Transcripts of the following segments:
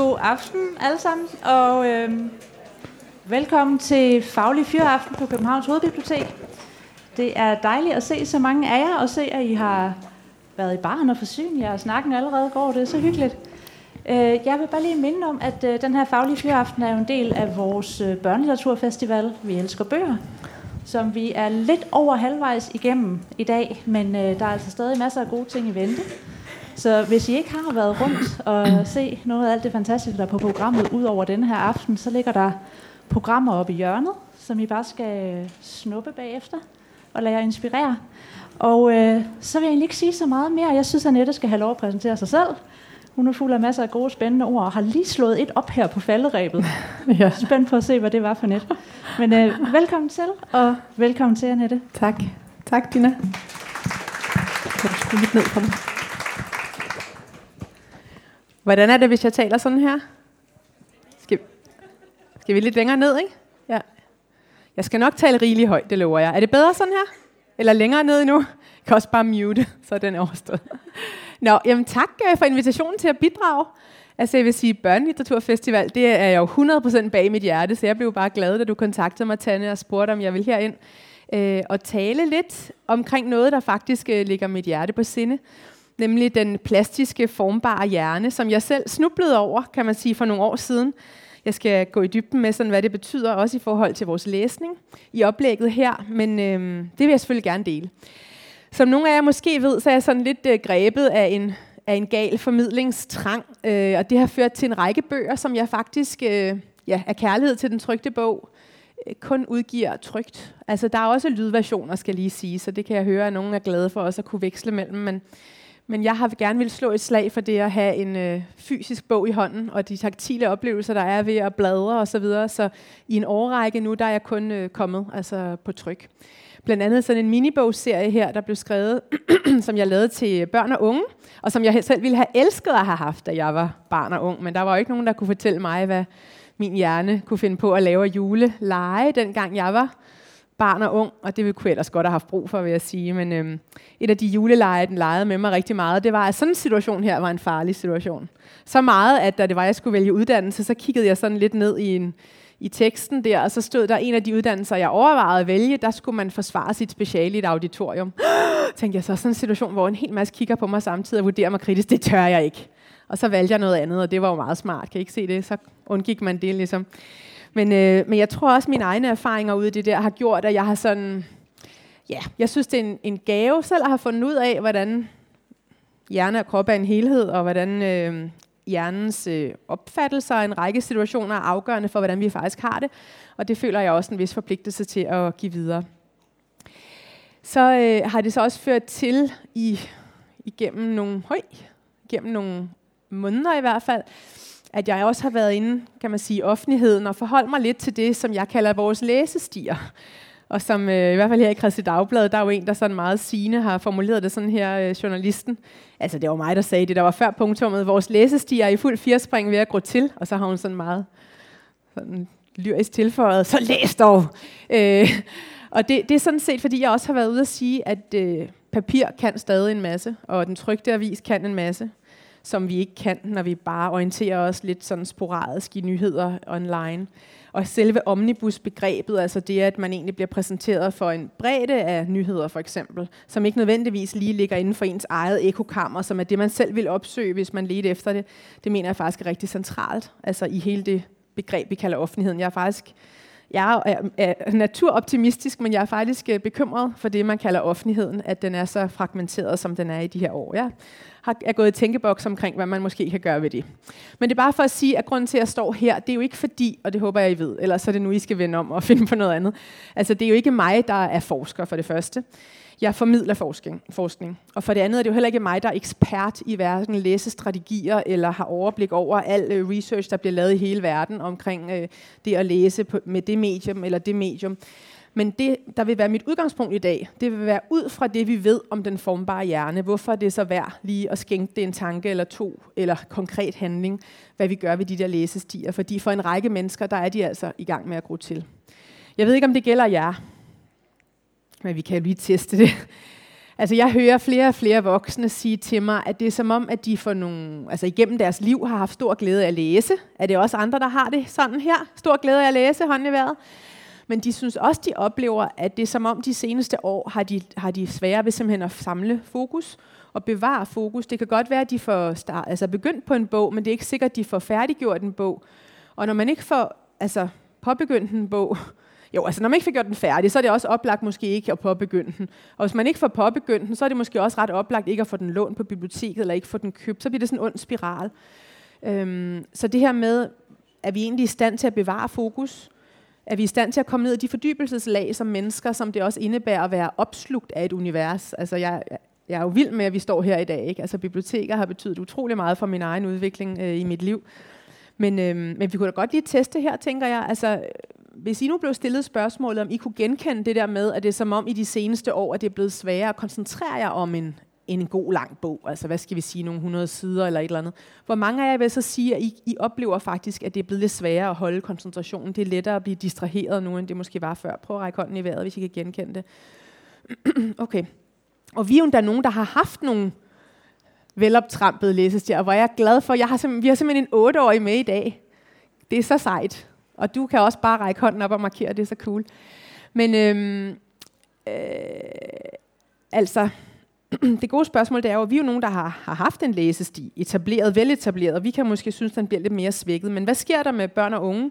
God aften alle sammen, og øh, velkommen til Faglig Fyraften på Københavns Hovedbibliotek. Det er dejligt at se så mange af jer, og se, at I har været i baren og forsynet jer, og snakken allerede går. Det er så hyggeligt. Øh, jeg vil bare lige minde om, at øh, den her Faglige Fyraften er jo en del af vores øh, børnelitteraturfestival, Vi Elsker Bøger, som vi er lidt over halvvejs igennem i dag, men øh, der er altså stadig masser af gode ting i vente. Så hvis I ikke har været rundt og se noget af alt det fantastiske, der er på programmet ud over denne her aften, så ligger der programmer oppe i hjørnet, som I bare skal snuppe bagefter og lade jer inspirere. Og øh, så vil jeg egentlig ikke sige så meget mere. Jeg synes, at Annette skal have lov at præsentere sig selv. Hun er fuld af masser af gode, spændende ord, og har lige slået et op her på falderæbet. ja. Spændt på at se, hvad det var for net. Men øh, velkommen til, og velkommen til, Annette. Tak. Tak, Dina. Kan du skrue lidt ned for mig? Hvordan er det, hvis jeg taler sådan her? Skal, skal vi lidt længere ned, ikke? Ja. Jeg skal nok tale rigeligt højt, det lover jeg. Er det bedre sådan her? Eller længere ned endnu? Jeg kan også bare mute, så er den overstået. Nå, jamen tak øh, for invitationen til at bidrage. Altså jeg vil sige, Børnelitteraturfestival, det er jeg jo 100% bag mit hjerte, så jeg blev bare glad, da du kontaktede mig, Tanne, og spurgte, om jeg vil herind øh, og tale lidt omkring noget, der faktisk øh, ligger mit hjerte på sinde nemlig den plastiske, formbare hjerne, som jeg selv snublede over, kan man sige, for nogle år siden. Jeg skal gå i dybden med, sådan, hvad det betyder, også i forhold til vores læsning i oplægget her, men øh, det vil jeg selvfølgelig gerne dele. Som nogle af jer måske ved, så er jeg sådan lidt øh, grebet af en, af en gal formidlingstrang, øh, og det har ført til en række bøger, som jeg faktisk øh, ja, er kærlighed til den trygte bog, øh, kun udgiver trygt. Altså, der er også lydversioner, skal jeg lige sige, så det kan jeg høre, at nogen er glade for også at kunne veksle mellem, men men jeg har gerne vil slå et slag for det at have en øh, fysisk bog i hånden, og de taktile oplevelser, der er ved at bladre og så videre. Så i en årrække nu, der er jeg kun øh, kommet altså på tryk. Blandt andet sådan en minibogserie her, der blev skrevet, som jeg lavede til børn og unge, og som jeg selv ville have elsket at have haft, da jeg var barn og ung. Men der var jo ikke nogen, der kunne fortælle mig, hvad min hjerne kunne finde på at lave juleleje, dengang jeg var barn og ung, og det kunne ellers godt have haft brug for, vil jeg sige. Men øhm, et af de juleleje, den legede med mig rigtig meget, det var, at sådan en situation her var en farlig situation. Så meget, at da det var, jeg skulle vælge uddannelse, så kiggede jeg sådan lidt ned i en, i teksten der, og så stod der en af de uddannelser, jeg overvejede at vælge, der skulle man forsvare sit speciale i et auditorium. Tænkte jeg så, sådan en situation, hvor en hel masse kigger på mig samtidig og vurderer mig kritisk, det tør jeg ikke. Og så valgte jeg noget andet, og det var jo meget smart. Kan I ikke se det? Så undgik man det ligesom. Men, øh, men jeg tror også, at mine egne erfaringer ude i det der har gjort, at jeg har sådan... Ja, jeg synes, det er en, en gave selv at have fundet ud af, hvordan hjerne og krop er en helhed, og hvordan øh, hjernens øh, opfattelser af en række situationer er afgørende for, hvordan vi faktisk har det. Og det føler jeg også en vis forpligtelse til at give videre. Så øh, har det så også ført til i igennem nogle høj, igennem nogle måneder i hvert fald, at jeg også har været inde, kan man sige, i offentligheden og forholdt mig lidt til det, som jeg kalder vores læsestier. Og som øh, i hvert fald her i Christi Dagblad, der er jo en, der sådan meget sigende har formuleret det sådan her, øh, journalisten. Altså det var mig, der sagde det, der var før punktummet. Vores læsestier er i fuld firespring ved at gå til. Og så har hun sådan meget sådan lyrisk tilføjet, så læs dog! Øh, og det, det er sådan set, fordi jeg også har været ude at sige, at øh, papir kan stadig en masse, og den trygte avis kan en masse som vi ikke kan, når vi bare orienterer os lidt sådan sporadisk i nyheder online. Og selve omnibusbegrebet, altså det, at man egentlig bliver præsenteret for en bredde af nyheder for eksempel, som ikke nødvendigvis lige ligger inden for ens eget ekokammer, som er det, man selv vil opsøge, hvis man leder efter det, det mener jeg faktisk er rigtig centralt, altså i hele det begreb, vi kalder offentligheden. Jeg er faktisk jeg er, er naturoptimistisk, men jeg er faktisk øh, bekymret for det, man kalder offentligheden, at den er så fragmenteret, som den er i de her år. Jeg har, er gået i tænkeboks omkring, hvad man måske kan gøre ved det. Men det er bare for at sige, at grunden til, at jeg står her, det er jo ikke fordi, og det håber jeg, I ved, ellers er det nu, I skal vende om og finde på noget andet. Altså, det er jo ikke mig, der er forsker for det første. Jeg formidler forskning, forskning. Og for det andet er det jo heller ikke mig, der er ekspert i hverken læsestrategier eller har overblik over al øh, research, der bliver lavet i hele verden omkring øh, det at læse på, med det medium eller det medium. Men det, der vil være mit udgangspunkt i dag, det vil være ud fra det, vi ved om den formbare hjerne. Hvorfor er det så værd lige at skænke det en tanke eller to, eller konkret handling, hvad vi gør ved de der læsestier. Fordi for en række mennesker, der er de altså i gang med at gro til. Jeg ved ikke, om det gælder jer, men vi kan jo lige teste det. Altså jeg hører flere og flere voksne sige til mig, at det er som om, at de for nogle, altså igennem deres liv har haft stor glæde af at læse. Er det også andre, der har det sådan her? Stor glæde af at læse, hånden i vejret. Men de synes også, de oplever, at det er som om de seneste år har de, har de svære ved simpelthen at samle fokus og bevare fokus. Det kan godt være, at de får start, altså begyndt på en bog, men det er ikke sikkert, at de får færdiggjort en bog. Og når man ikke får altså, påbegyndt en bog, jo, altså når man ikke får gjort den færdig, så er det også oplagt måske ikke at påbegynde den. Og hvis man ikke får påbegyndt den, så er det måske også ret oplagt ikke at få den lånt på biblioteket, eller ikke få den købt. Så bliver det sådan en ond spiral. Øhm, så det her med, er vi egentlig i stand til at bevare fokus, Er vi i stand til at komme ned i de fordybelseslag som mennesker, som det også indebærer at være opslugt af et univers. Altså jeg, jeg er jo vild med, at vi står her i dag. Ikke? Altså biblioteker har betydet utrolig meget for min egen udvikling øh, i mit liv. Men, øhm, men vi kunne da godt lige teste her, tænker jeg. Altså, hvis I nu blev stillet spørgsmålet, om I kunne genkende det der med, at det er som om i de seneste år, at det er blevet sværere at koncentrere jer om en, en god lang bog, altså hvad skal vi sige, nogle 100 sider eller et eller andet. Hvor mange af jer vil så sige, at I, I oplever faktisk, at det er blevet lidt sværere at holde koncentrationen. Det er lettere at blive distraheret nu, end det måske var før. Prøv at række hånden i vejret, hvis I kan genkende det. okay. Og vi er jo der nogen, der har haft nogle veloptrampede læsestier, hvor jeg er glad for, jeg har vi har simpelthen en 8-årig med i dag. Det er så sejt. Og du kan også bare række hånden op og markere, det er så cool. Men øhm, øh, altså, det gode spørgsmål det er jo, at vi er jo nogen, der har, har haft en læsesti, etableret, veletableret, og vi kan måske synes, den bliver lidt mere svækket. Men hvad sker der med børn og unge,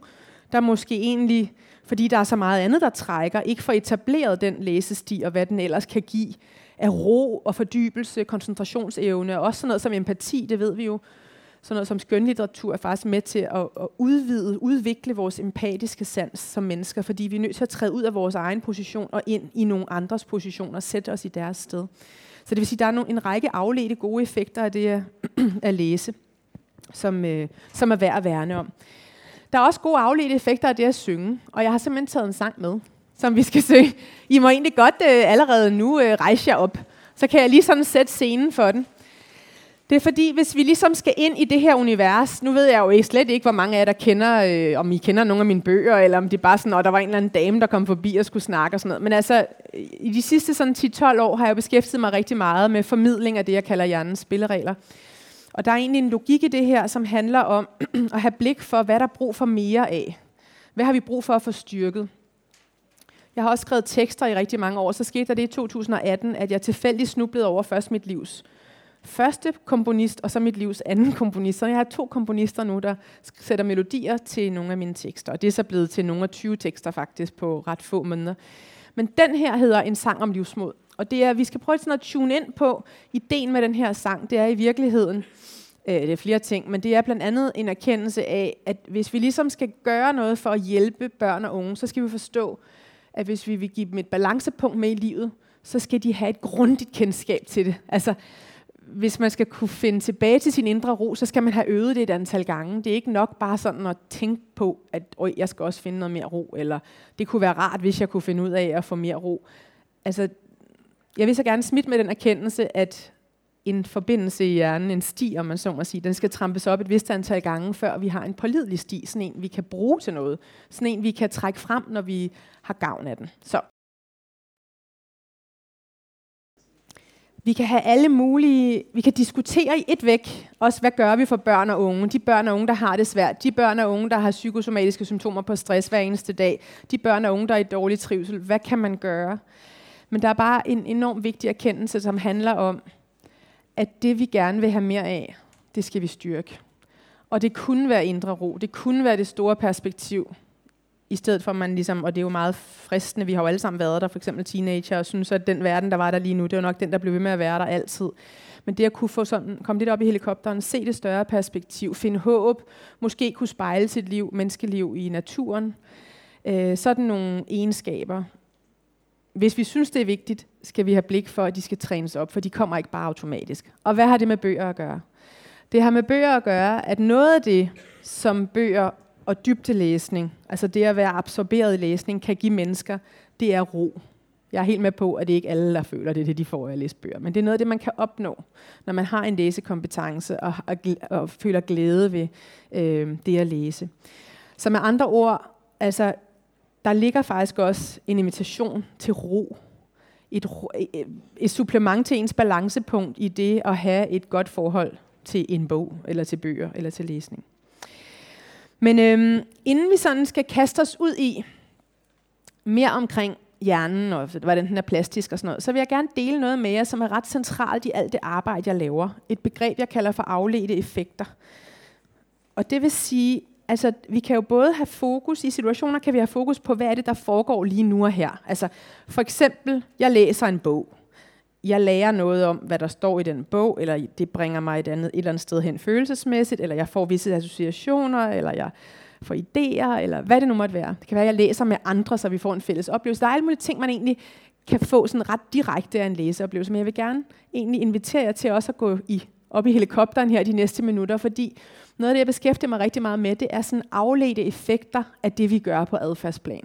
der måske egentlig, fordi der er så meget andet, der trækker, ikke får etableret den læsesti, og hvad den ellers kan give af ro og fordybelse, koncentrationsevne, og også sådan noget som empati, det ved vi jo. Sådan noget som skønlitteratur er faktisk med til at, at udvide, udvikle vores empatiske sans som mennesker, fordi vi er nødt til at træde ud af vores egen position og ind i nogle andres positioner og sætte os i deres sted. Så det vil sige, at der er en række afledte gode effekter af det at, at læse, som, øh, som er værd at værne om. Der er også gode afledte effekter af det at synge, og jeg har simpelthen taget en sang med som vi skal synge. I må egentlig godt øh, allerede nu øh, rejse jer op. Så kan jeg lige sådan sætte scenen for den. Det er fordi, hvis vi ligesom skal ind i det her univers, nu ved jeg jo slet ikke, hvor mange af jer, der kender, øh, om I kender nogle af mine bøger, eller om det er bare sådan, at der var en eller anden dame, der kom forbi og skulle snakke og sådan noget. Men altså, øh, i de sidste sådan 10-12 år har jeg beskæftiget mig rigtig meget med formidling af det, jeg kalder hjernens spilleregler. Og der er egentlig en logik i det her, som handler om at have blik for, hvad der er brug for mere af. Hvad har vi brug for at få styrket? Jeg har også skrevet tekster i rigtig mange år. Så skete der det i 2018, at jeg tilfældigt snublede over først mit livs første komponist, og så mit livs anden komponist. Så jeg har to komponister nu, der sætter melodier til nogle af mine tekster. Og det er så blevet til nogle af 20 tekster faktisk på ret få måneder. Men den her hedder En sang om livsmod. Og det er, vi skal prøve sådan at tune ind på ideen med den her sang. Det er i virkeligheden, øh, det er flere ting, men det er blandt andet en erkendelse af, at hvis vi ligesom skal gøre noget for at hjælpe børn og unge, så skal vi forstå, at hvis vi vil give dem et balancepunkt med i livet, så skal de have et grundigt kendskab til det. Altså, hvis man skal kunne finde tilbage til sin indre ro, så skal man have øvet det et antal gange. Det er ikke nok bare sådan at tænke på, at jeg skal også finde noget mere ro, eller det kunne være rart, hvis jeg kunne finde ud af at få mere ro. Altså, jeg vil så gerne smitte med den erkendelse, at en forbindelse i hjernen, en sti, om man så må sige, den skal trampes op et vist antal gange, før vi har en pålidelig sti, sådan en, vi kan bruge til noget. Sådan en, vi kan trække frem, når vi har gavn af den. Så. Vi kan have alle mulige, vi kan diskutere i et væk, også hvad gør vi for børn og unge. De børn og unge, der har det svært. De børn og unge, der har psykosomatiske symptomer på stress hver eneste dag. De børn og unge, der er i dårlig trivsel. Hvad kan man gøre? Men der er bare en enorm vigtig erkendelse, som handler om, at det vi gerne vil have mere af, det skal vi styrke. Og det kunne være indre ro, det kunne være det store perspektiv, i stedet for at man ligesom, og det er jo meget fristende, vi har jo alle sammen været der, for eksempel teenager, og synes, at den verden, der var der lige nu, det er nok den, der blev ved med at være der altid. Men det at kunne få sådan, komme lidt op i helikopteren, se det større perspektiv, finde håb, måske kunne spejle sit liv, menneskeliv i naturen, øh, sådan nogle egenskaber, hvis vi synes, det er vigtigt, skal vi have blik for, at de skal trænes op, for de kommer ikke bare automatisk. Og hvad har det med bøger at gøre? Det har med bøger at gøre, at noget af det, som bøger og dybdelæsning, altså det at være absorberet i læsning, kan give mennesker, det er ro. Jeg er helt med på, at det ikke alle, der føler, det er det, de får af at læse bøger. Men det er noget af det, man kan opnå, når man har en læsekompetence og, og, og føler glæde ved øh, det at læse. Så med andre ord, altså der ligger faktisk også en invitation til ro et, øh, øh, et supplement til ens balancepunkt i det at have et godt forhold til en bog, eller til bøger, eller til læsning. Men øhm, inden vi sådan skal kaste os ud i mere omkring hjernen, og hvordan den er plastisk og sådan noget, så vil jeg gerne dele noget med jer, som er ret centralt i alt det arbejde, jeg laver. Et begreb, jeg kalder for afledte effekter. Og det vil sige, altså, vi kan jo både have fokus, i situationer kan vi have fokus på, hvad er det, der foregår lige nu og her. Altså, for eksempel, jeg læser en bog. Jeg lærer noget om, hvad der står i den bog, eller det bringer mig et, andet, et eller andet sted hen følelsesmæssigt, eller jeg får visse associationer, eller jeg får idéer, eller hvad det nu måtte være. Det kan være, at jeg læser med andre, så vi får en fælles oplevelse. Der er alle mulige ting, man egentlig kan få sådan ret direkte af en læseoplevelse, men jeg vil gerne egentlig invitere jer til også at gå i, op i helikopteren her de næste minutter, fordi noget af det, jeg beskæftiger mig rigtig meget med, det er sådan afledte effekter af det, vi gør på adfærdsplan.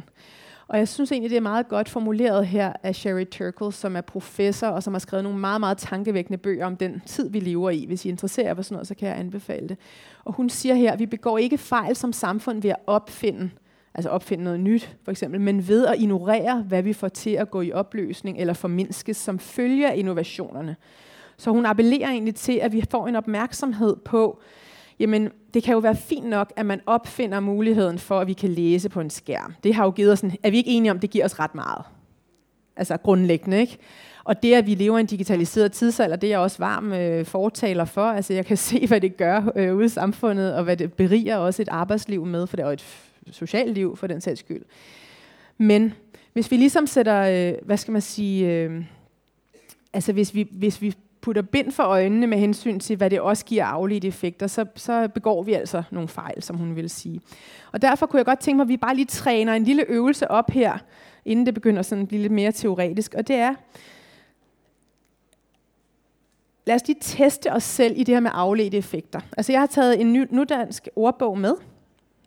Og jeg synes egentlig, det er meget godt formuleret her af Sherry Turkle, som er professor og som har skrevet nogle meget, meget tankevækkende bøger om den tid, vi lever i. Hvis I interesserer jer for sådan noget, så kan jeg anbefale det. Og hun siger her, at vi begår ikke fejl som samfund ved at opfinde, altså opfinde noget nyt for eksempel, men ved at ignorere, hvad vi får til at gå i opløsning eller formindskes som følger innovationerne. Så hun appellerer egentlig til, at vi får en opmærksomhed på, jamen det kan jo være fint nok, at man opfinder muligheden for, at vi kan læse på en skærm. Det har jo givet os en, er vi ikke enige om, det giver os ret meget? Altså grundlæggende, ikke? Og det, at vi lever i en digitaliseret tidsalder, det er jeg også varm øh, fortaler for. Altså jeg kan se, hvad det gør øh, ude i samfundet, og hvad det beriger også et arbejdsliv med, for det er jo et socialt liv for den sags skyld. Men hvis vi ligesom sætter, øh, hvad skal man sige, øh, altså hvis vi, hvis vi putter bind for øjnene med hensyn til, hvad det også giver afledte effekter, så, så begår vi altså nogle fejl, som hun vil sige. Og derfor kunne jeg godt tænke mig, at vi bare lige træner en lille øvelse op her, inden det begynder sådan at blive lidt mere teoretisk. Og det er, lad os lige teste os selv i det her med afledte effekter. Altså jeg har taget en ny, dansk ordbog med.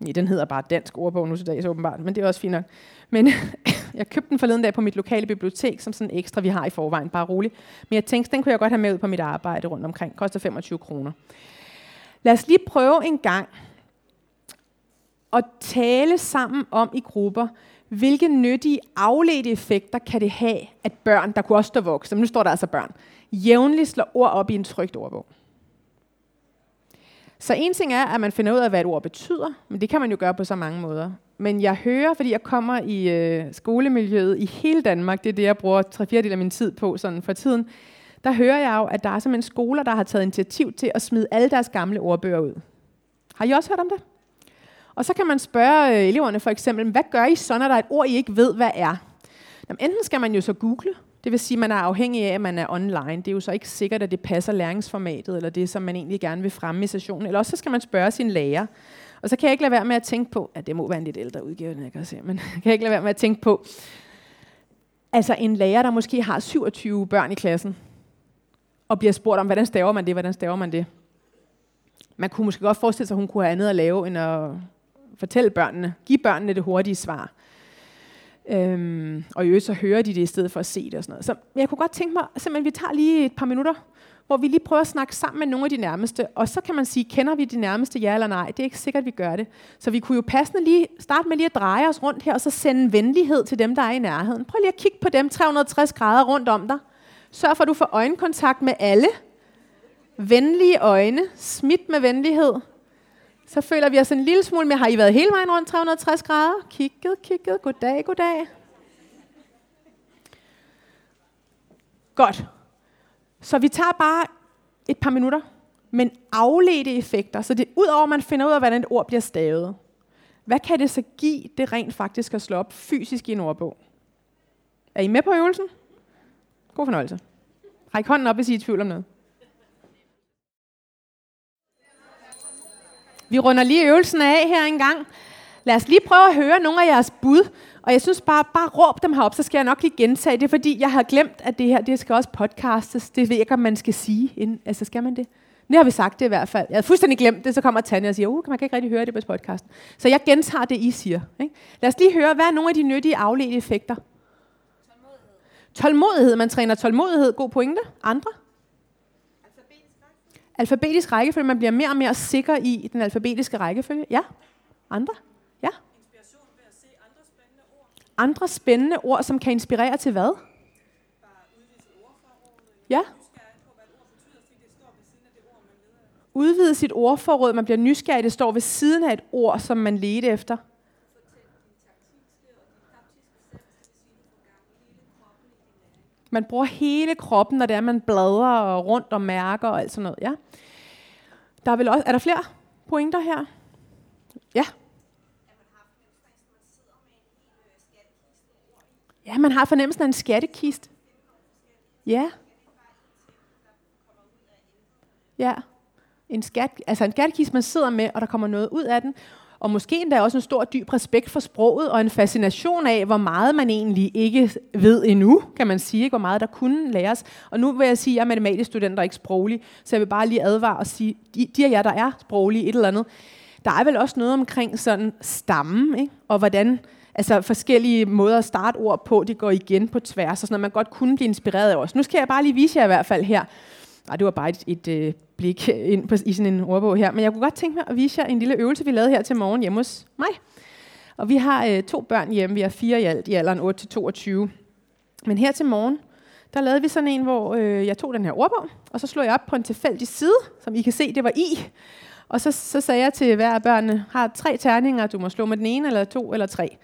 Ja, den hedder bare dansk ordbog nu til dags åbenbart, men det er også fint nok. Men jeg købte den forleden dag på mit lokale bibliotek, som sådan ekstra, vi har i forvejen, bare roligt. Men jeg tænkte, den kunne jeg godt have med ud på mit arbejde rundt omkring. Koster 25 kroner. Lad os lige prøve en gang at tale sammen om i grupper, hvilke nyttige afledte effekter kan det have, at børn, der kunne også stå voksne, men nu står der altså børn, jævnligt slår ord op i en trygt ordbog. Så en ting er, at man finder ud af, hvad et ord betyder, men det kan man jo gøre på så mange måder. Men jeg hører, fordi jeg kommer i øh, skolemiljøet i hele Danmark, det er det, jeg bruger tre fjerdedel af min tid på sådan for tiden, der hører jeg jo, at der er simpelthen skoler, der har taget initiativ til at smide alle deres gamle ordbøger ud. Har I også hørt om det? Og så kan man spørge øh, eleverne for eksempel, hvad gør I så, når der er et ord, I ikke ved, hvad er? Jamen, enten skal man jo så google, det vil sige, at man er afhængig af, at man er online. Det er jo så ikke sikkert, at det passer læringsformatet, eller det, som man egentlig gerne vil fremme i sessionen. Eller også så skal man spørge sin lærer. Og så kan jeg ikke lade være med at tænke på, at det må være en lidt ældre udgave, jeg kan se, men kan jeg ikke lade være med at tænke på, altså en lærer, der måske har 27 børn i klassen, og bliver spurgt om, hvordan staver man det, hvordan staver man det. Man kunne måske godt forestille sig, at hun kunne have andet at lave, end at fortælle børnene, give børnene det hurtige svar. Øhm, og i øvrigt så hører de det i stedet for at se det og sådan noget. Så jeg kunne godt tænke mig, simpelthen vi tager lige et par minutter, hvor vi lige prøver at snakke sammen med nogle af de nærmeste. Og så kan man sige, kender vi de nærmeste, ja eller nej? Det er ikke sikkert, vi gør det. Så vi kunne jo passende lige starte med lige at dreje os rundt her, og så sende venlighed til dem, der er i nærheden. Prøv lige at kigge på dem 360 grader rundt om dig. Sørg for, at du får øjenkontakt med alle. Venlige øjne. Smidt med venlighed. Så føler vi os en lille smule med, har I været hele vejen rundt 360 grader? Kigget, kigget, goddag, goddag. Godt. Så vi tager bare et par minutter, men afledte effekter. Så det udover at man finder ud af, hvordan et ord bliver stavet, hvad kan det så give, det rent faktisk at slå op fysisk i en ordbog? Er I med på øvelsen? God fornøjelse. Ræk hånden op, hvis I er i tvivl om noget. Vi runder lige øvelsen af her en gang. Lad os lige prøve at høre nogle af jeres bud. Og jeg synes bare, bare råb dem herop, så skal jeg nok lige gentage det, fordi jeg har glemt, at det her, det skal også podcastes. Det ved jeg ikke, om man skal sige. Inden, altså, skal man det? Nu har vi sagt det i hvert fald. Jeg havde fuldstændig glemt det, så kommer Tanja og siger, uh, man kan ikke rigtig høre det på podcasten. Så jeg gentager det, I siger. Ikke? Lad os lige høre, hvad er nogle af de nyttige afledte effekter? Tålmodighed. Tålmodighed. Man træner tålmodighed. God pointe. Andre? Alfabetisk rækkefølge. Man bliver mere og mere sikker i den alfabetiske rækkefølge. Ja. Andre? Ja. Inspiration ved at se andre spændende ord. Som kan inspirere til hvad? Bare Ja. Udvide sit ordforråd. Man bliver nysgerrig. Det står ved siden af et ord, som man ledte efter. Man bruger hele kroppen, når det er, man bladrer og rundt og mærker og alt sådan noget. Ja. Der er, vel også, er der flere pointer her? Ja. Ja, man har fornemmelsen af en skattekist. Ja. Ja. En, skat, altså en skattekist, man sidder med, og der kommer noget ud af den. Og måske endda også en stor dyb respekt for sproget, og en fascination af, hvor meget man egentlig ikke ved endnu, kan man sige, hvor meget der kunne læres. Og nu vil jeg sige, at jeg er matematisk student og ikke sproglig, så jeg vil bare lige advare og sige, de, de af jer, der er sproglige et eller andet, der er vel også noget omkring sådan stammen, ikke? og hvordan altså forskellige måder at starte ord på, det går igen på tværs, og sådan noget, man godt kunne blive inspireret af os. Nu skal jeg bare lige vise jer i hvert fald her. Nej, det var bare et, et øh, blik ind på, i sådan en ordbog her. Men jeg kunne godt tænke mig at vise jer en lille øvelse, vi lavede her til morgen hjemme hos mig. Og vi har øh, to børn hjemme. Vi har fire i alt i alderen 8-22. Men her til morgen, der lavede vi sådan en, hvor øh, jeg tog den her ordbog, og så slog jeg op på en tilfældig side, som I kan se, det var i. Og så, så sagde jeg til hver af børnene, har tre terninger, du må slå med den ene, eller to, eller tre.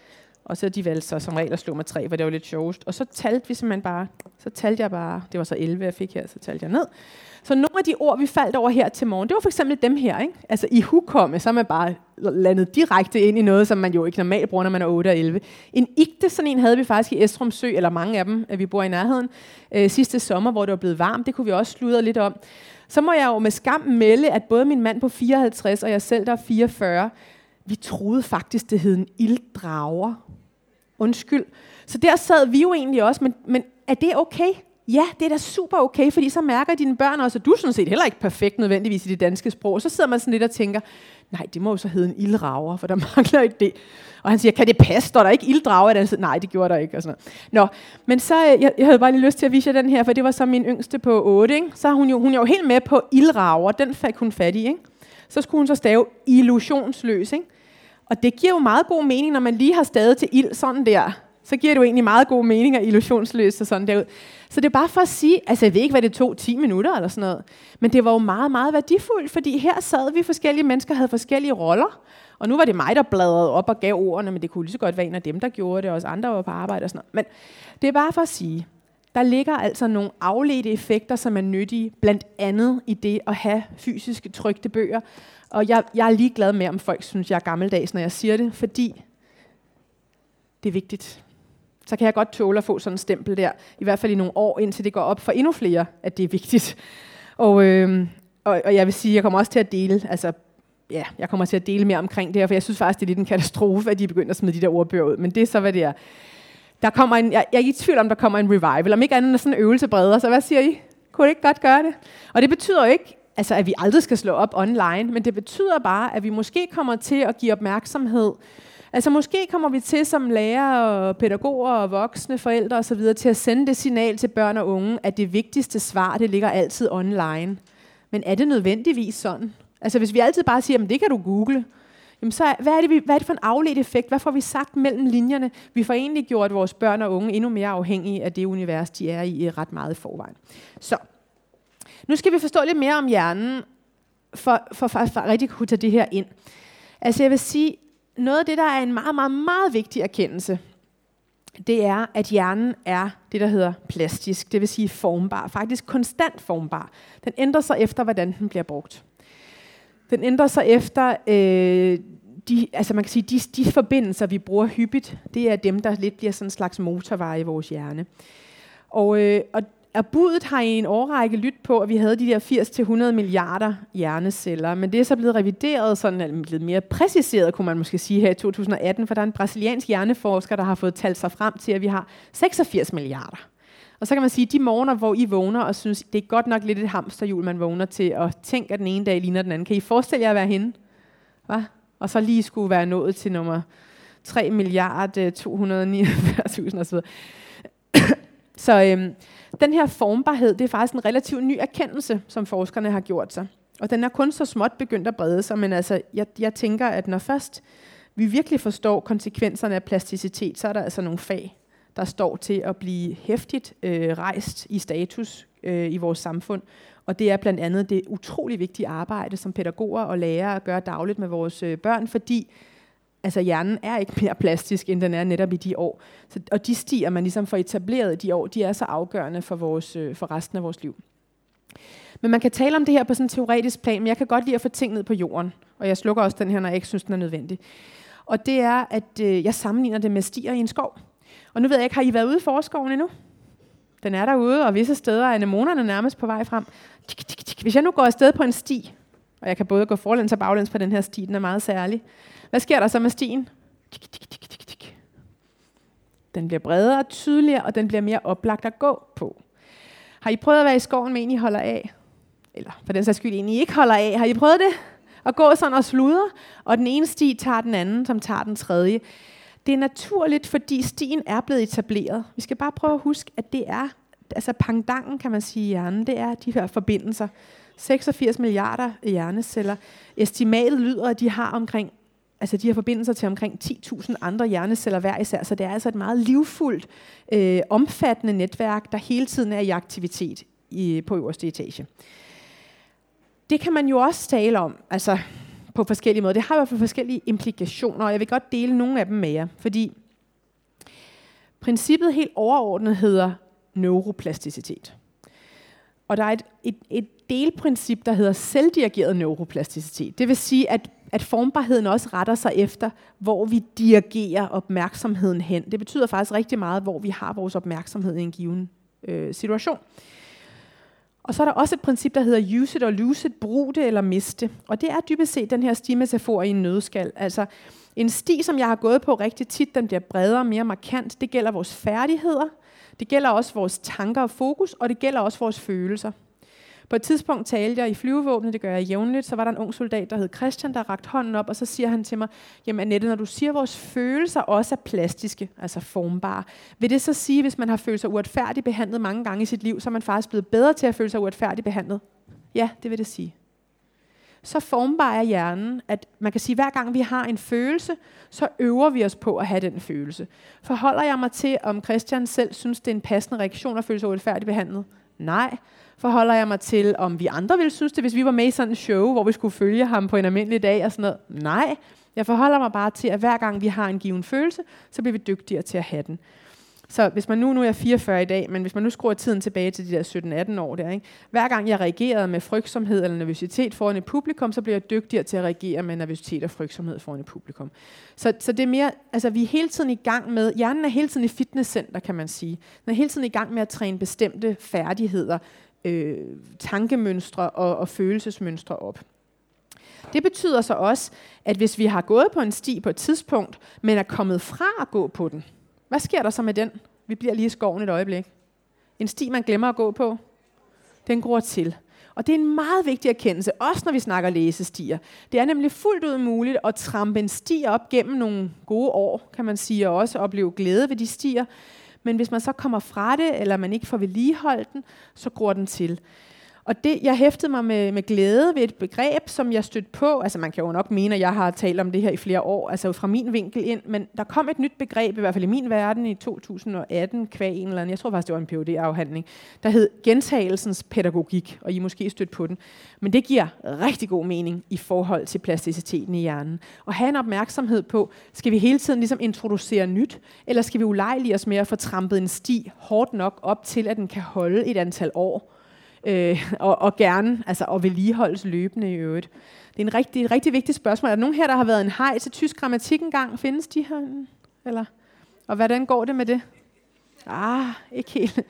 Og så de valgte så som regel at slå med tre, for det var lidt sjovest. Og så talte vi simpelthen bare, så talte jeg bare, det var så 11, jeg fik her, så talte jeg ned. Så nogle af de ord, vi faldt over her til morgen, det var for eksempel dem her. Ikke? Altså i hukomme, så er man bare landet direkte ind i noget, som man jo ikke normalt bruger, når man er 8 og 11. En igte, sådan en havde vi faktisk i Estrum Sø, eller mange af dem, at vi bor i nærheden, øh, sidste sommer, hvor det var blevet varmt. Det kunne vi også sludre lidt om. Så må jeg jo med skam melde, at både min mand på 54 og jeg selv, der er 44, vi troede faktisk, det hed en ilddrager. Undskyld. Så der sad vi jo egentlig også, men, men er det okay? Ja, det er da super okay, fordi så mærker dine børn også, at du er sådan set heller ikke perfekt nødvendigvis i det danske sprog. Så sidder man sådan lidt og tænker, nej, det må jo så hedde en ildrager, for der mangler ikke det. Og han siger, kan det passe? Står der ikke ilddrager? Og siger, nej, det gjorde der ikke. Og sådan noget. Nå, men så, øh, jeg, jeg havde bare lige lyst til at vise jer den her, for det var så min yngste på 8. Ikke? Så hun jo, hun er jo helt med på ildrager. Den fik hun fat i. Ikke? Så skulle hun så stave illusionsløs. Ikke? Og det giver jo meget god mening, når man lige har stadig til ild sådan der. Så giver det jo egentlig meget god mening at illusionsløse og sådan derud. Så det er bare for at sige, altså jeg ved ikke, hvad det tog, 10 minutter eller sådan noget. Men det var jo meget, meget værdifuldt, fordi her sad vi forskellige mennesker, havde forskellige roller. Og nu var det mig, der bladrede op og gav ordene, men det kunne lige så godt være en af dem, der gjorde det, og også andre var på arbejde og sådan noget. Men det er bare for at sige, der ligger altså nogle afledte effekter, som er nyttige, blandt andet i det at have fysiske trygte bøger. Og jeg, jeg er ligeglad med, om folk synes, jeg er gammeldags, når jeg siger det, fordi det er vigtigt så kan jeg godt tåle at få sådan en stempel der, i hvert fald i nogle år, indtil det går op for endnu flere, at det er vigtigt. Og, øh, og, og jeg vil sige, jeg kommer også til at dele, altså ja, jeg kommer til at dele mere omkring det her, for jeg synes faktisk, det er lidt en katastrofe, at de begynder at smide de der ordbøger ud. Men det er så, hvad det er. Der kommer en, jeg, jeg er ikke i tvivl om, der kommer en revival. Om ikke andet end sådan en øvelse bredere. Så hvad siger I? Kunne det ikke godt gøre det? Og det betyder jo ikke, altså, at vi aldrig skal slå op online, men det betyder bare, at vi måske kommer til at give opmærksomhed Altså måske kommer vi til som lærere og pædagoger og voksne forældre osv. til at sende det signal til børn og unge, at det vigtigste svar, det ligger altid online. Men er det nødvendigvis sådan? Altså hvis vi altid bare siger, at det kan du google, jamen så hvad er, det, hvad er det for en afledt effekt? Hvad får vi sagt mellem linjerne? Vi får egentlig gjort vores børn og unge endnu mere afhængige af det univers, de er i øh, ret meget i forvejen. Så, nu skal vi forstå lidt mere om hjernen, for, for, for, for at rigtig kunne tage det her ind. Altså jeg vil sige, noget af det, der er en meget, meget, meget vigtig erkendelse, det er, at hjernen er det, der hedder plastisk, det vil sige formbar, faktisk konstant formbar. Den ændrer sig efter, hvordan den bliver brugt. Den ændrer sig efter, øh, de, altså man kan sige, de, de forbindelser, vi bruger hyppigt, det er dem, der lidt bliver sådan en slags motorveje i vores hjerne. Og, øh, og og budet har i en årrække lyttet på, at vi havde de der 80-100 milliarder hjerneceller, men det er så blevet revideret, sådan, eller blevet mere præciseret, kunne man måske sige her i 2018, for der er en brasiliansk hjerneforsker, der har fået talt sig frem til, at vi har 86 milliarder. Og så kan man sige, at de morgener, hvor I vågner og synes, det er godt nok lidt et hamsterhjul, man vågner til, og tænker, at den ene dag ligner den anden. Kan I forestille jer at være henne? Hva? Og så lige skulle være nået til nummer 3 milliarder 249.000 osv. Så øhm, den her formbarhed, det er faktisk en relativt ny erkendelse, som forskerne har gjort sig. Og den er kun så småt begyndt at brede sig, men altså, jeg, jeg tænker, at når først vi virkelig forstår konsekvenserne af plasticitet, så er der altså nogle fag, der står til at blive hæftigt øh, rejst i status øh, i vores samfund. Og det er blandt andet det utrolig vigtige arbejde, som pædagoger og lærere gør dagligt med vores øh, børn, fordi altså hjernen er ikke mere plastisk, end den er netop i de år. Så, og de stiger, man ligesom får etableret i de år, de er så afgørende for, vores, øh, for resten af vores liv. Men man kan tale om det her på sådan en teoretisk plan, men jeg kan godt lide at få ting ned på jorden. Og jeg slukker også den her, når jeg ikke synes, den er nødvendig. Og det er, at øh, jeg sammenligner det med stier i en skov. Og nu ved jeg ikke, har I været ude i forskoven endnu? Den er derude, og visse steder er anemonerne nærmest på vej frem. Hvis jeg nu går afsted på en sti, og jeg kan både gå forlæns og baglæns på den her sti, den er meget særlig. Hvad sker der så med stien? Den bliver bredere og tydeligere, og den bliver mere oplagt at gå på. Har I prøvet at være i skoven med en, I holder af? Eller for den sags skyld, en, I ikke holder af. Har I prøvet det? At gå sådan og sludre, og den ene sti tager den anden, som tager den tredje. Det er naturligt, fordi stien er blevet etableret. Vi skal bare prøve at huske, at det er, altså pangdangen kan man sige i hjernen, det er de her forbindelser. 86 milliarder hjerneceller. Estimatet lyder, at de har omkring altså de har forbindelser til omkring 10.000 andre hjerneceller hver især, så det er altså et meget livfuldt, øh, omfattende netværk, der hele tiden er i aktivitet i, på øverste etage. Det kan man jo også tale om, altså på forskellige måder. Det har i hvert fald forskellige implikationer, og jeg vil godt dele nogle af dem med jer, fordi princippet helt overordnet hedder neuroplasticitet. Og der er et, et, et delprincip, der hedder selvdirigeret neuroplasticitet. Det vil sige, at, at formbarheden også retter sig efter, hvor vi dirigerer opmærksomheden hen. Det betyder faktisk rigtig meget, hvor vi har vores opmærksomhed i en given øh, situation. Og så er der også et princip, der hedder use it or lose it, brug det eller miste. Og det er dybest set den her stimetafor i en nødskal. Altså en sti, som jeg har gået på rigtig tit, den bliver bredere og mere markant. Det gælder vores færdigheder, det gælder også vores tanker og fokus, og det gælder også vores følelser. På et tidspunkt talte jeg i flyvevåbnet, det gør jeg jævnligt, så var der en ung soldat, der hed Christian, der rakte hånden op, og så siger han til mig, jamen Annette, når du siger, at vores følelser også er plastiske, altså formbare, vil det så sige, hvis man har følt sig uretfærdigt behandlet mange gange i sit liv, så er man faktisk blevet bedre til at føle sig uretfærdigt behandlet? Ja, det vil det sige. Så formbar er hjernen, at man kan sige, at hver gang vi har en følelse, så øver vi os på at have den følelse. Forholder jeg mig til, om Christian selv synes, det er en passende reaktion at føle sig uretfærdigt behandlet? Nej forholder jeg mig til, om vi andre ville synes det, hvis vi var med i sådan en show, hvor vi skulle følge ham på en almindelig dag og sådan noget. Nej, jeg forholder mig bare til, at hver gang vi har en given følelse, så bliver vi dygtigere til at have den. Så hvis man nu, nu er jeg 44 i dag, men hvis man nu skruer tiden tilbage til de der 17-18 år der, ikke? hver gang jeg reagerede med frygtsomhed eller nervøsitet foran et publikum, så bliver jeg dygtigere til at reagere med nervøsitet og frygtsomhed foran et publikum. Så, så det er mere, altså vi er hele tiden i gang med, hjernen er hele tiden i fitnesscenter, kan man sige. Den er hele tiden i gang med at træne bestemte færdigheder, øh, tankemønstre og, og følelsesmønstre op. Det betyder så også, at hvis vi har gået på en sti på et tidspunkt, men er kommet fra at gå på den, hvad sker der så med den? Vi bliver lige i skoven et øjeblik. En sti, man glemmer at gå på, den gror til. Og det er en meget vigtig erkendelse, også når vi snakker læsestier. Det er nemlig fuldt ud muligt at trampe en sti op gennem nogle gode år, kan man sige, og også opleve glæde ved de stier. Men hvis man så kommer fra det, eller man ikke får vedligeholdt den, så gror den til. Og det, jeg hæftede mig med, med glæde ved et begreb, som jeg stødte på. Altså man kan jo nok mene, at jeg har talt om det her i flere år, altså fra min vinkel ind. Men der kom et nyt begreb, i hvert fald i min verden, i 2018, kvæg en eller anden, jeg tror faktisk, det var en phd afhandling der hed gentagelsens pædagogik, og I måske stødt på den. Men det giver rigtig god mening i forhold til plasticiteten i hjernen. Og have en opmærksomhed på, skal vi hele tiden ligesom introducere nyt, eller skal vi ulejlige os med at få trampet en sti hårdt nok op til, at den kan holde et antal år? Øh, og, og gerne altså, og vedligeholdes løbende i øvrigt. Det er en rigtig, et rigtig vigtig spørgsmål. Er der nogen her, der har været en hej til tysk grammatik engang? Findes de her? Eller? Og hvordan går det med det? Ah, ikke helt.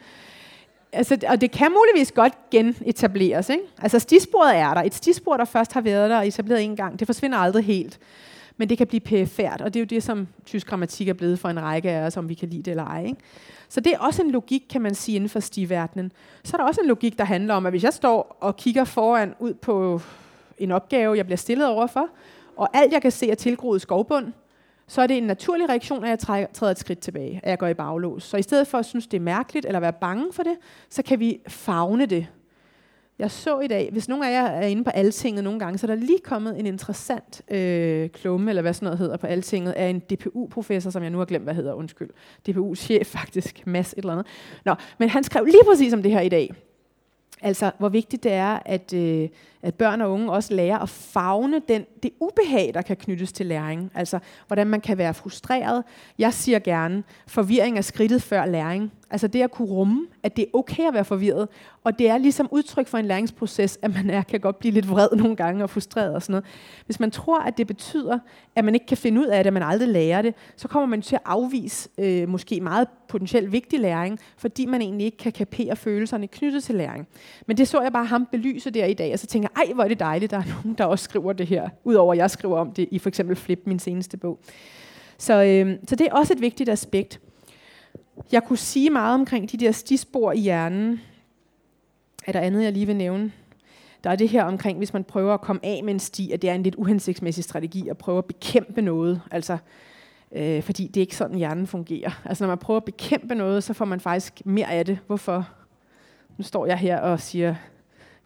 Altså, og det kan muligvis godt genetableres. Ikke? Altså stisporet er der. Et stispor, der først har været der og etableret en gang, det forsvinder aldrig helt. Men det kan blive pæfærd, og det er jo det, som tysk grammatik er blevet for en række af os, om vi kan lide det eller ej. Ikke? Så det er også en logik, kan man sige, inden for stiverdenen. Så er der også en logik, der handler om, at hvis jeg står og kigger foran ud på en opgave, jeg bliver stillet overfor, og alt jeg kan se er tilgroet skovbund, så er det en naturlig reaktion, at jeg træder et skridt tilbage, at jeg går i baglås. Så i stedet for at synes, det er mærkeligt, eller være bange for det, så kan vi fagne det jeg så i dag, hvis nogen af jer er inde på Altinget nogle gange, så er der lige kommet en interessant øh, klumme, eller hvad sådan noget hedder på Altinget, af en DPU-professor, som jeg nu har glemt, hvad hedder, undskyld. DPU-chef faktisk, Mads et eller andet. Nå, men han skrev lige præcis om det her i dag. Altså, hvor vigtigt det er, at, øh, at børn og unge også lærer at fagne den, det ubehag, der kan knyttes til læring. Altså, hvordan man kan være frustreret. Jeg siger gerne, forvirring er skridtet før læring. Altså det at kunne rumme, at det er okay at være forvirret. Og det er ligesom udtryk for en læringsproces, at man er, kan godt blive lidt vred nogle gange og frustreret og sådan noget. Hvis man tror, at det betyder, at man ikke kan finde ud af det, at man aldrig lærer det, så kommer man til at afvise øh, måske meget potentielt vigtig læring, fordi man egentlig ikke kan kapere følelserne knyttet til læring. Men det så jeg bare ham belyse der i dag, og så tænker ej hvor er det dejligt, der er nogen, der også skriver det her, udover at jeg skriver om det i for eksempel Flip, min seneste bog. Så, øh, så det er også et vigtigt aspekt. Jeg kunne sige meget omkring de der stispor i hjernen. Er der andet, jeg lige vil nævne? Der er det her omkring, hvis man prøver at komme af med en sti, at det er en lidt uhensigtsmæssig strategi at prøve at bekæmpe noget. Altså, øh, fordi det er ikke sådan, hjernen fungerer. Altså når man prøver at bekæmpe noget, så får man faktisk mere af det. Hvorfor? Nu står jeg her og siger,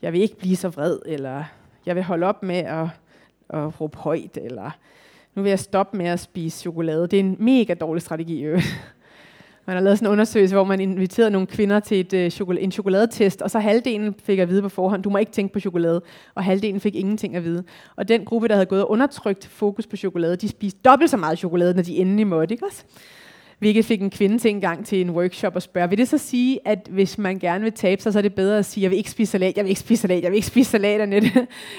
jeg vil ikke blive så vred, eller jeg vil holde op med at, at råbe højt, eller nu vil jeg stoppe med at spise chokolade. Det er en mega dårlig strategi. jo. Man har lavet sådan en undersøgelse, hvor man inviterede nogle kvinder til et, øh, chokolade, en chokoladetest, og så halvdelen fik at vide på forhånd, du må ikke tænke på chokolade, og halvdelen fik ingenting at vide. Og den gruppe, der havde gået og undertrykt fokus på chokolade, de spiste dobbelt så meget chokolade, når de endelig måtte, ikke også? Hvilket fik en kvinde til en gang til en workshop og spørge, vil det så sige, at hvis man gerne vil tabe sig, så er det bedre at sige, jeg vil ikke spise salat, jeg vil ikke spise salat, jeg vil ikke spise salat,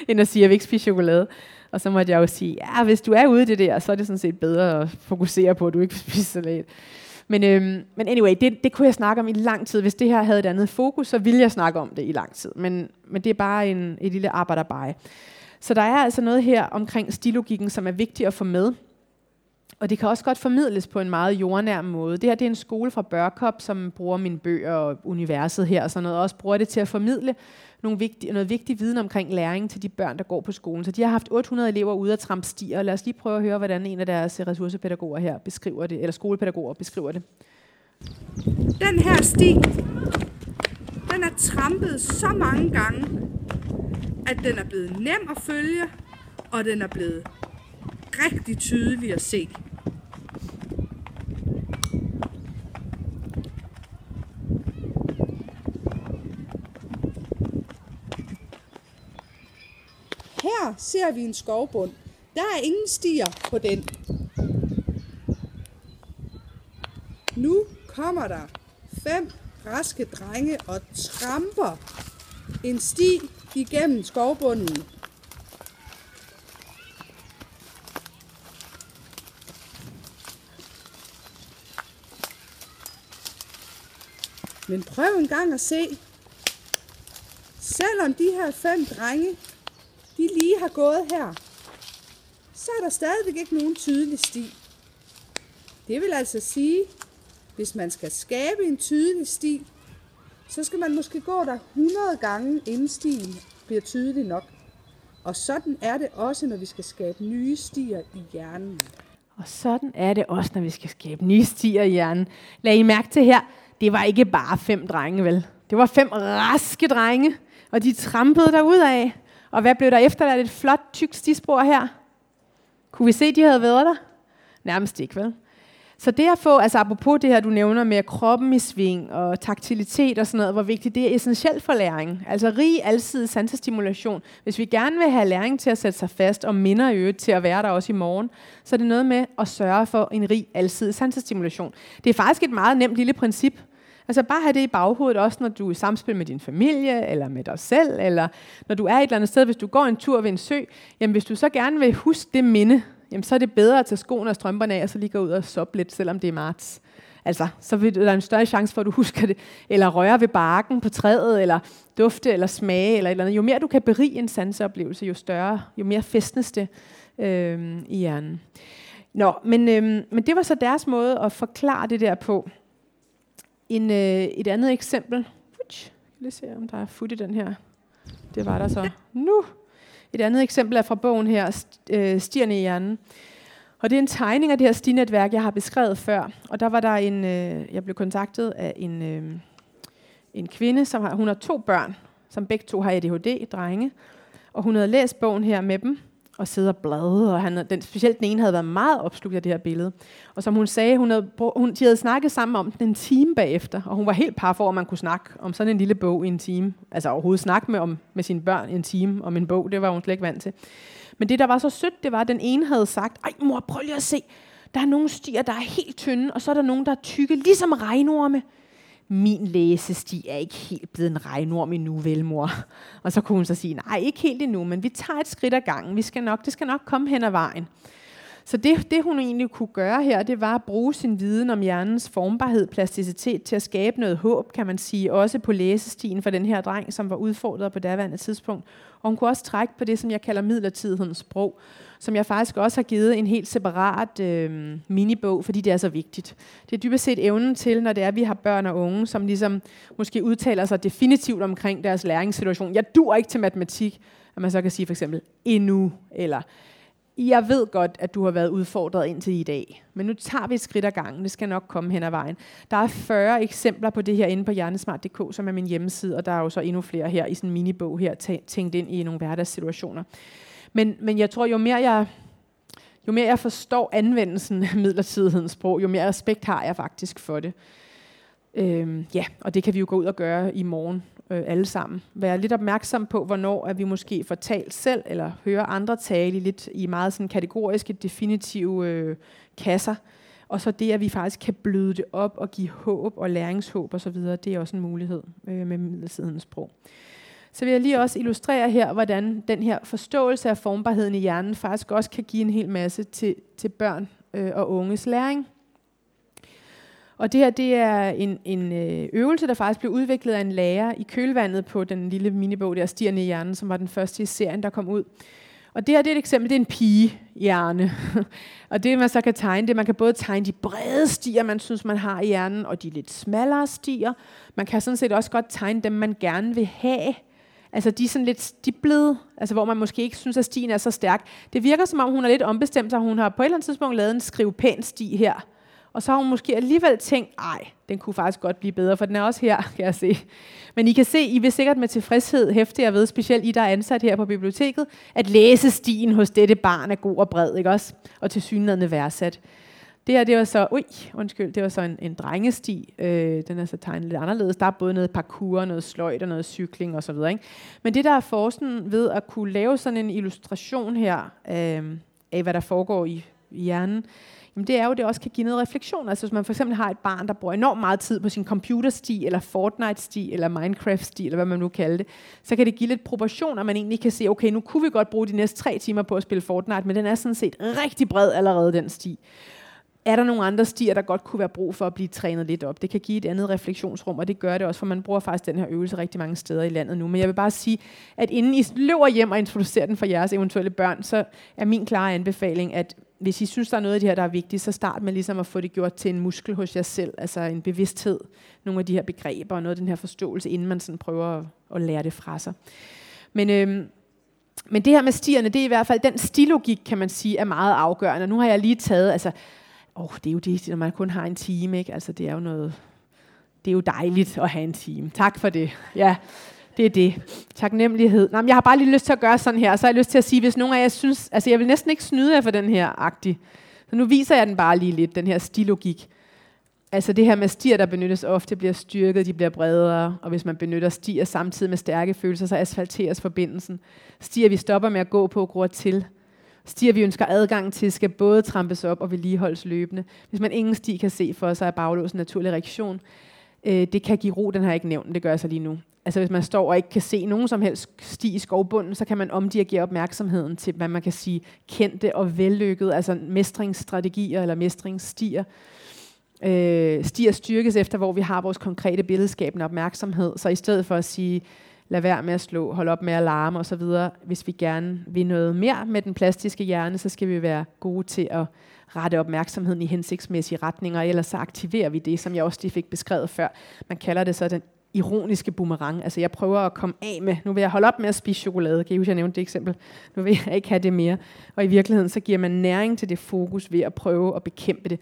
end at sige, jeg vil ikke spise chokolade. Og så måtte jeg jo sige, ja, hvis du er ude i det der, så er det sådan set bedre at fokusere på, at du ikke vil spise salat. Men, øhm, men anyway, det, det kunne jeg snakke om i lang tid. Hvis det her havde et andet fokus, så ville jeg snakke om det i lang tid. Men, men det er bare en, et lille arbejderbej. Så der er altså noget her omkring stilogikken, som er vigtigt at få med. Og det kan også godt formidles på en meget jordnær måde. Det her det er en skole fra Børkop, som bruger mine bøger og universet her og sådan noget, og også bruger det til at formidle nogle vigtige, noget vigtig viden omkring læring til de børn, der går på skolen. Så de har haft 800 elever ude at trampe stier. Lad os lige prøve at høre, hvordan en af deres øh, ressourcepædagoger her beskriver det, eller skolepædagoger beskriver det. Den her sti, den er trampet så mange gange, at den er blevet nem at følge, og den er blevet rigtig tydelig at se. Her ser vi en skovbund. Der er ingen stier på den. Nu kommer der fem raske drenge og tramper en sti igennem skovbunden. Men prøv en gang at se. Selvom de her fem drenge de lige har gået her, så er der stadigvæk ikke nogen tydelig sti. Det vil altså sige, hvis man skal skabe en tydelig sti, så skal man måske gå der 100 gange, inden stien bliver tydelig nok. Og sådan er det også, når vi skal skabe nye stier i hjernen. Og sådan er det også, når vi skal skabe nye stier i hjernen. Lad I mærke til her, det var ikke bare fem drenge, vel? Det var fem raske drenge, og de trampede derud af. Og hvad blev der efterladt? Et flot, tykt stispor her. Kunne vi se, at de havde været der? Nærmest ikke, vel? Så det at få, altså apropos det her, du nævner med kroppen i sving og taktilitet og sådan noget, hvor vigtigt det er essentielt for læring. Altså rig, altid sansestimulation. Hvis vi gerne vil have læring til at sætte sig fast og minder øget til at være der også i morgen, så er det noget med at sørge for en rig, altid sansestimulation. Det er faktisk et meget nemt lille princip, Altså bare have det i baghovedet også, når du er i samspil med din familie, eller med dig selv, eller når du er et eller andet sted, hvis du går en tur ved en sø, jamen hvis du så gerne vil huske det minde, jamen så er det bedre at tage skoene og strømperne af, og så lige gå ud og soppe lidt, selvom det er marts. Altså, så vil der en større chance for, at du husker det. Eller røre ved barken på træet, eller dufte, eller smage, eller et eller andet. Jo mere du kan berige en sanseoplevelse, jo større, jo mere festnes det øh, i hjernen. Nå, men, øh, men det var så deres måde at forklare det der på. En, øh, et andet eksempel. Lad lige se, om der er fut i den her. Det var der så. Nu. Et andet eksempel er fra bogen her, øh, Stierne i hjernen. Og det er en tegning af det her stinetværk, jeg har beskrevet før. Og der var der en, øh, jeg blev kontaktet af en, øh, en kvinde, som har, hun har to børn, som begge to har ADHD, drenge. Og hun havde læst bogen her med dem og sidde og bladre, og han, den, specielt den ene havde været meget opslugt af det her billede. Og som hun sagde, hun havde, hun, de havde snakket sammen om den en time bagefter, og hun var helt par for, at man kunne snakke om sådan en lille bog i en time. Altså overhovedet snakke med, om, med sine børn i en time om en bog, det var hun slet ikke vant til. Men det, der var så sødt, det var, at den ene havde sagt, ej mor, prøv lige at se, der er nogle stier, der er helt tynde, og så er der nogle, der er tykke, ligesom regnorme min læsesti er ikke helt blevet en regnorm endnu, vel mor? Og så kunne hun så sige, nej, ikke helt endnu, men vi tager et skridt ad gangen. Vi skal nok, det skal nok komme hen ad vejen. Så det, det, hun egentlig kunne gøre her, det var at bruge sin viden om hjernens formbarhed, plasticitet til at skabe noget håb, kan man sige, også på læsestien for den her dreng, som var udfordret på daværende tidspunkt. Og hun kunne også trække på det, som jeg kalder midlertidighedens sprog, som jeg faktisk også har givet en helt separat øh, minibog, fordi det er så vigtigt. Det er dybest set evnen til, når det er, at vi har børn og unge, som ligesom måske udtaler sig definitivt omkring deres læringssituation. Jeg dur ikke til matematik, at man så kan sige for eksempel endnu, eller jeg ved godt, at du har været udfordret indtil i dag, men nu tager vi et skridt ad gangen. Det skal nok komme hen ad vejen. Der er 40 eksempler på det her inde på hjernesmart.dk, som er min hjemmeside, og der er jo så endnu flere her i sådan en minibog her, tænkt ind i nogle hverdagssituationer. Men, men jeg tror, jo mere jeg, jo mere jeg forstår anvendelsen af midlertidighedens sprog, jo mere respekt har jeg faktisk for det. Øhm, ja, og det kan vi jo gå ud og gøre i morgen øh, alle sammen. Være lidt opmærksom på, hvornår at vi måske får talt selv, eller hører andre tale i, lidt, i meget sådan kategoriske, definitive øh, kasser. Og så det, at vi faktisk kan bløde det op og give håb og læringshåb osv., det er også en mulighed øh, med midlertidighedens sprog. Så vil jeg lige også illustrere her, hvordan den her forståelse af formbarheden i hjernen faktisk også kan give en hel masse til, til børn øh, og unges læring. Og det her det er en, en øh, øvelse, der faktisk blev udviklet af en lærer i kølvandet på den lille minibog der, Stierne i hjernen, som var den første i serien, der kom ud. Og det her det er et eksempel, det er en pige-hjerne. og det man så kan tegne, det man kan både tegne de brede stier, man synes, man har i hjernen, og de lidt smallere stier. Man kan sådan set også godt tegne dem, man gerne vil have. Altså de er sådan lidt stiplede, altså hvor man måske ikke synes, at stien er så stærk. Det virker som om, hun er lidt ombestemt, så hun har på et eller andet tidspunkt lavet en skrive pæn sti her. Og så har hun måske alligevel tænkt, ej, den kunne faktisk godt blive bedre, for den er også her, kan jeg se. Men I kan se, I vil sikkert med tilfredshed hæfte jer ved, specielt I, der er ansat her på biblioteket, at læsestien hos dette barn er god og bred, ikke også? Og til synligheden værdsat. Det her, det var så, ui, undskyld, det var så en, en drengesti. Øh, den er så tegnet lidt anderledes. Der er både noget parkour, noget sløjt og noget cykling osv. Ikke? Men det, der er forsen ved at kunne lave sådan en illustration her øh, af, hvad der foregår i, i hjernen, jamen det er jo, det også kan give noget refleksion. Altså hvis man for eksempel har et barn, der bruger enormt meget tid på sin computersti, eller Fortnite-sti, eller Minecraft-sti, eller hvad man nu kalder det, så kan det give lidt proportion, at man egentlig kan se, okay, nu kunne vi godt bruge de næste tre timer på at spille Fortnite, men den er sådan set rigtig bred allerede, den sti er der nogle andre stier, der godt kunne være brug for at blive trænet lidt op. Det kan give et andet refleksionsrum, og det gør det også, for man bruger faktisk den her øvelse rigtig mange steder i landet nu. Men jeg vil bare sige, at inden I løber hjem og introducerer den for jeres eventuelle børn, så er min klare anbefaling, at hvis I synes, der er noget af det her, der er vigtigt, så start med ligesom at få det gjort til en muskel hos jer selv, altså en bevidsthed, nogle af de her begreber og noget af den her forståelse, inden man sådan prøver at, at lære det fra sig. Men øhm, men det her med stierne, det er i hvert fald, den stilogik, kan man sige, er meget afgørende. Nu har jeg lige taget, altså oh, det er jo det, når man kun har en time, ikke? Altså, det er jo noget, det er jo dejligt at have en time. Tak for det. Ja, det er det. Taknemmelighed. Nå, men jeg har bare lige lyst til at gøre sådan her, så har jeg lyst til at sige, hvis nogen af jer synes, altså jeg vil næsten ikke snyde jer for den her agtig. Så nu viser jeg den bare lige lidt, den her stilogik. Altså det her med stier, der benyttes ofte, bliver styrket, de bliver bredere, og hvis man benytter stier samtidig med stærke følelser, så asfalteres forbindelsen. Stier, vi stopper med at gå på, gror til. Stier, vi ønsker adgang til, skal både trampes op og vedligeholdes løbende. Hvis man ingen sti kan se for sig, er baglås en naturlig reaktion. Øh, det kan give ro, den har jeg ikke nævnt, det gør jeg så lige nu. Altså hvis man står og ikke kan se nogen som helst sti i skovbunden, så kan man omdirigere opmærksomheden til, hvad man kan sige, kendte og vellykkede, altså mestringsstrategier eller mestringsstier. Øh, stier styrkes efter, hvor vi har vores konkrete billedskabende opmærksomhed. Så i stedet for at sige, lade være med at slå, holde op med at larme osv. Hvis vi gerne vil noget mere med den plastiske hjerne, så skal vi være gode til at rette opmærksomheden i hensigtsmæssige retninger, ellers så aktiverer vi det, som jeg også lige fik beskrevet før. Man kalder det så den ironiske boomerang. Altså jeg prøver at komme af med, nu vil jeg holde op med at spise chokolade, kan I huske, jeg nævnte det eksempel. Nu vil jeg ikke have det mere. Og i virkeligheden, så giver man næring til det fokus ved at prøve at bekæmpe det.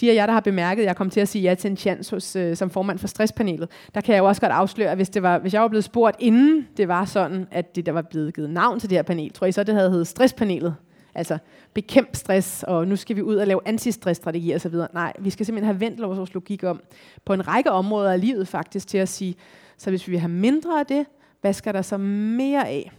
De af jer, der har bemærket, at jeg kom til at sige ja til en chance hos, øh, som formand for stresspanelet, der kan jeg jo også godt afsløre, at hvis, det var, hvis jeg var blevet spurgt, inden det var sådan, at det der var blevet givet navn til det her panel, tror I så, det havde heddet stresspanelet. Altså bekæmp stress, og nu skal vi ud og lave antistressstrategier osv. Nej, vi skal simpelthen have vendt vores logik om på en række områder af livet faktisk til at sige, så hvis vi vil have mindre af det, hvad skal der så mere af?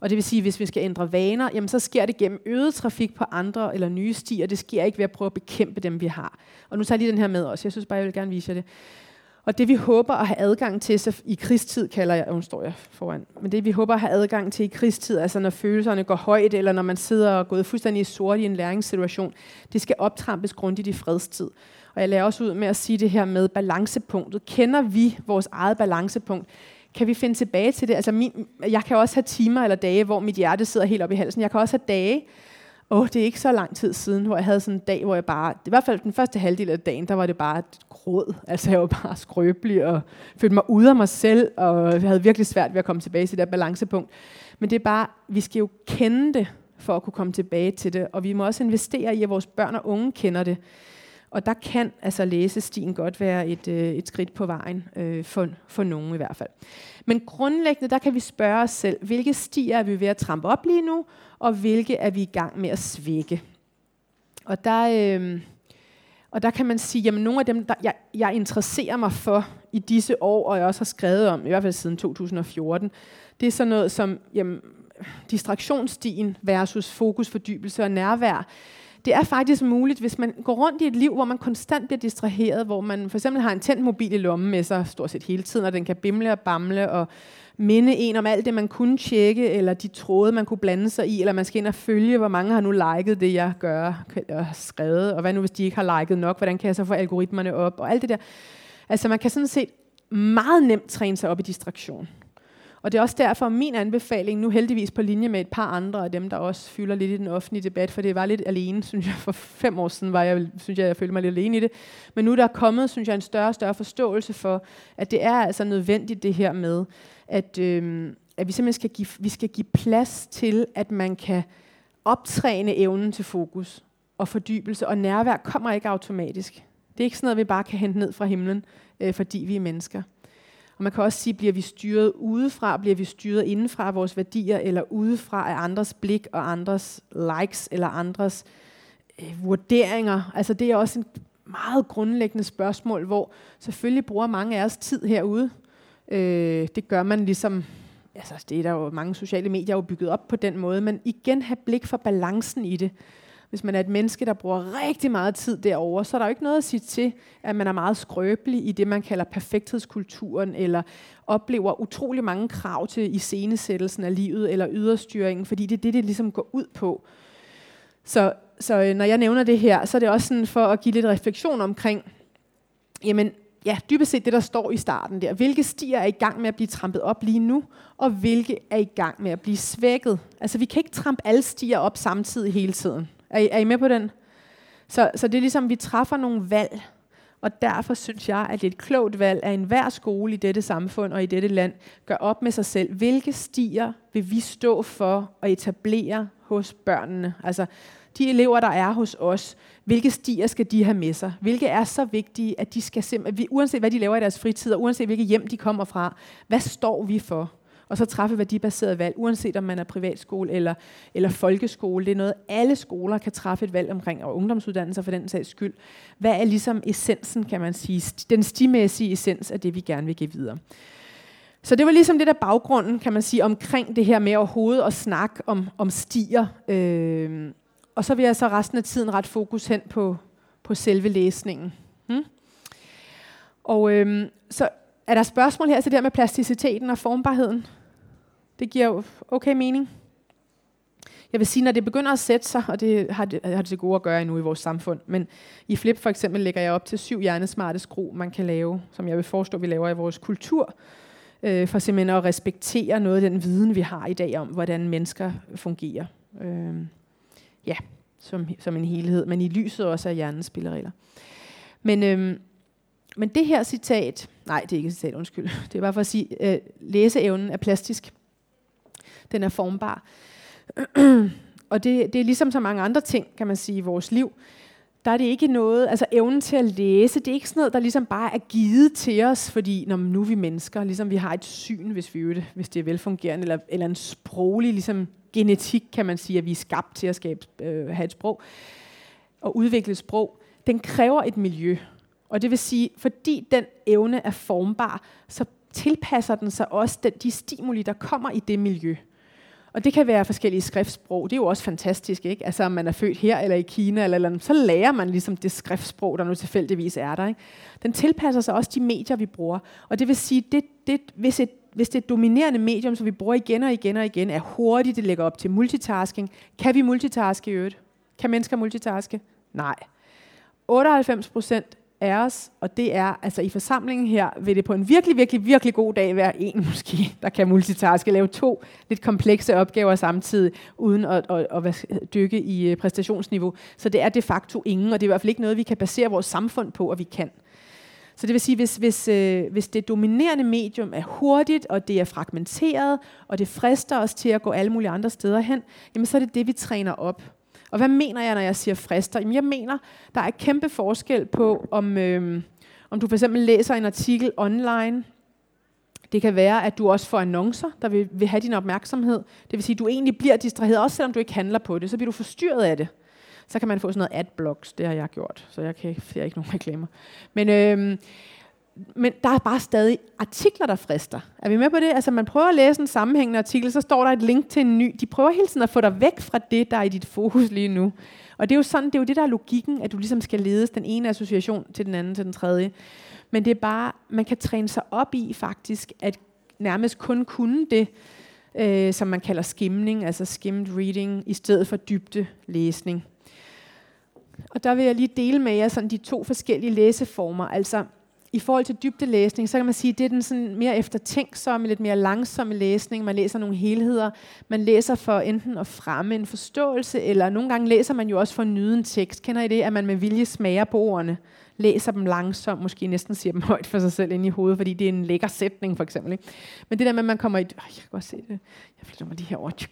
Og det vil sige, at hvis vi skal ændre vaner, jamen så sker det gennem øget trafik på andre eller nye stier. Det sker ikke ved at prøve at bekæmpe dem, vi har. Og nu tager jeg lige den her med også. Jeg synes bare, jeg vil gerne vise jer det. Og det vi håber at have adgang til så i krigstid, kalder jeg, nu står jeg foran, men det vi håber at have adgang til i krigstid, altså når følelserne går højt, eller når man sidder og gået fuldstændig i sort i en læringssituation, det skal optrampes grundigt i fredstid. Og jeg lader også ud med at sige det her med balancepunktet. Kender vi vores eget balancepunkt? Kan vi finde tilbage til det? Altså min, jeg kan også have timer eller dage, hvor mit hjerte sidder helt op i halsen. Jeg kan også have dage, åh, oh, det er ikke så lang tid siden, hvor jeg havde sådan en dag, hvor jeg bare, i hvert fald den første halvdel af dagen, der var det bare et gråd. Altså jeg var bare skrøbelig og følte mig ude af mig selv, og jeg havde virkelig svært ved at komme tilbage til det balancepunkt. Men det er bare, vi skal jo kende det, for at kunne komme tilbage til det, og vi må også investere i, at vores børn og unge kender det. Og der kan altså læsestien godt være et, øh, et skridt på vejen, øh, for, for nogen i hvert fald. Men grundlæggende, der kan vi spørge os selv, hvilke stier er vi ved at trampe op lige nu, og hvilke er vi i gang med at svække. Og der, øh, og der kan man sige, at nogle af dem, der jeg, jeg interesserer mig for i disse år, og jeg også har skrevet om, i hvert fald siden 2014, det er sådan noget som jamen, distraktionsstien versus fokus, fordybelse og nærvær. Det er faktisk muligt, hvis man går rundt i et liv, hvor man konstant bliver distraheret, hvor man for eksempel har en tændt mobil i lommen med sig stort set hele tiden, og den kan bimle og bamle og minde en om alt det, man kunne tjekke, eller de tråde, man kunne blande sig i, eller man skal ind og følge, hvor mange har nu liket det, jeg gør, og har skrevet, og hvad nu, hvis de ikke har liket nok, hvordan kan jeg så få algoritmerne op, og alt det der. Altså man kan sådan set meget nemt træne sig op i distraktion. Og det er også derfor min anbefaling, nu heldigvis på linje med et par andre af dem, der også fylder lidt i den offentlige debat, for det var lidt alene, synes jeg, for fem år siden var jeg, synes jeg, jeg følte mig lidt alene i det. Men nu der er kommet, synes jeg, en større og større forståelse for, at det er altså nødvendigt det her med, at, øh, at vi simpelthen skal give, vi skal give plads til, at man kan optræne evnen til fokus og fordybelse, og nærvær kommer ikke automatisk. Det er ikke sådan noget, vi bare kan hente ned fra himlen, øh, fordi vi er mennesker. Og man kan også sige, bliver vi styret udefra, bliver vi styret indenfra af vores værdier, eller udefra af andres blik og andres likes, eller andres øh, vurderinger. Altså det er også en meget grundlæggende spørgsmål, hvor selvfølgelig bruger mange af os tid herude. Øh, det gør man ligesom, altså det er der jo mange sociale medier jo bygget op på den måde, men igen have blik for balancen i det hvis man er et menneske, der bruger rigtig meget tid derover, så er der jo ikke noget at sige til, at man er meget skrøbelig i det, man kalder perfekthedskulturen, eller oplever utrolig mange krav til iscenesættelsen af livet, eller yderstyringen, fordi det er det, det ligesom går ud på. Så, så øh, når jeg nævner det her, så er det også sådan for at give lidt refleksion omkring, jamen, ja, dybest set det, der står i starten der. Hvilke stier er i gang med at blive trampet op lige nu, og hvilke er i gang med at blive svækket? Altså, vi kan ikke trampe alle stier op samtidig hele tiden. Er I, er I med på den? Så, så det er ligesom, vi træffer nogle valg, og derfor synes jeg, at det er et klogt valg, at enhver skole i dette samfund og i dette land gør op med sig selv, hvilke stier vil vi stå for at etablere hos børnene? Altså de elever, der er hos os, hvilke stier skal de have med sig? Hvilke er så vigtige, at de skal simpelthen, uanset hvad de laver i deres fritid, og uanset hvilket hjem de kommer fra, hvad står vi for? Og så træffe værdibaseret valg, uanset om man er privatskole eller, eller folkeskole. Det er noget, alle skoler kan træffe et valg omkring, og ungdomsuddannelser for den sags skyld. Hvad er ligesom essensen, kan man sige, den stimæssige essens af det, vi gerne vil give videre. Så det var ligesom det der baggrunden, kan man sige, omkring det her med overhovedet at snakke om, om stier. Øh, og så vil jeg så resten af tiden ret fokus hen på, på selve læsningen. Hmm? Og øh, så er der spørgsmål her til det der med plasticiteten og formbarheden? Det giver jo okay mening. Jeg vil sige, når det begynder at sætte sig, og det har det, har det til gode at gøre endnu i vores samfund, men i Flip for eksempel lægger jeg op til syv hjernesmarte skru, man kan lave, som jeg vil forestå, vi laver i vores kultur, øh, for simpelthen at respektere noget af den viden, vi har i dag om, hvordan mennesker fungerer. Øh, ja, som, som en helhed, men i lyset også af hjernens spilleregler. Men øh, men det her citat, nej, det er ikke et citat, undskyld. Det er bare for at sige, øh, læseevnen er plastisk. Den er formbar. og det, det er ligesom så mange andre ting, kan man sige, i vores liv. Der er det ikke noget, altså evnen til at læse, det er ikke sådan noget, der ligesom bare er givet til os, fordi når nu er vi mennesker, ligesom vi har et syn, hvis, vi det, hvis det er velfungerende, eller, eller en sproglig ligesom genetik, kan man sige, at vi er skabt til at skabe, øh, have et sprog og udvikle et sprog. Den kræver et miljø. Og det vil sige, fordi den evne er formbar, så tilpasser den sig også den, de stimuli, der kommer i det miljø. Og det kan være forskellige skriftsprog. Det er jo også fantastisk, ikke? Altså om man er født her eller i Kina, eller, eller så lærer man ligesom det skriftsprog, der nu tilfældigvis er der. Ikke? Den tilpasser sig også de medier, vi bruger. Og det vil sige, det, det, hvis, et, hvis det dominerende medium, som vi bruger igen og igen og igen, er hurtigt, det lægger op til multitasking. Kan vi multitaske i øvrigt? Kan mennesker multitaske? Nej. 98 procent af os, og det er altså i forsamlingen her, vil det på en virkelig, virkelig, virkelig god dag være en måske, der kan multitaske, lave to lidt komplekse opgaver samtidig, uden at, at, at, at dykke i øh, præstationsniveau. Så det er de facto ingen, og det er i hvert fald ikke noget, vi kan basere vores samfund på, at vi kan. Så det vil sige, hvis, hvis, øh, hvis det dominerende medium er hurtigt, og det er fragmenteret, og det frister os til at gå alle mulige andre steder hen, jamen så er det det, vi træner op. Og hvad mener jeg, når jeg siger frister? Jamen, jeg mener, der er kæmpe forskel på, om, øh, om du for eksempel læser en artikel online. Det kan være, at du også får annoncer, der vil, vil have din opmærksomhed. Det vil sige, at du egentlig bliver distraheret, også selvom du ikke handler på det. Så bliver du forstyrret af det. Så kan man få sådan noget adblocks, det har jeg gjort, så jeg, kan, jeg ikke nogen reklamer. Men øh, men der er bare stadig artikler, der frister. Er vi med på det? Altså man prøver at læse en sammenhængende artikel, så står der et link til en ny. De prøver hele tiden at få dig væk fra det, der er i dit fokus lige nu. Og det er jo sådan, det er jo det, der er logikken, at du ligesom skal ledes den ene association til den anden til den tredje. Men det er bare, man kan træne sig op i faktisk, at nærmest kun kunne det, øh, som man kalder skimning, altså skimmed reading, i stedet for dybde læsning. Og der vil jeg lige dele med jer sådan de to forskellige læseformer. Altså i forhold til dybdelæsning, så kan man sige, at det er den sådan mere eftertænksomme, lidt mere langsomme læsning. Man læser nogle helheder. Man læser for enten at fremme en forståelse, eller nogle gange læser man jo også for at nyde en tekst. Kender I det, at man med vilje smager på ordene? Læser dem langsomt, måske næsten siger dem højt for sig selv ind i hovedet, fordi det er en lækker sætning, for eksempel. Ikke? Men det der med, at man kommer i... Øh, jeg kan godt se det. Jeg flytter mig lige her ord.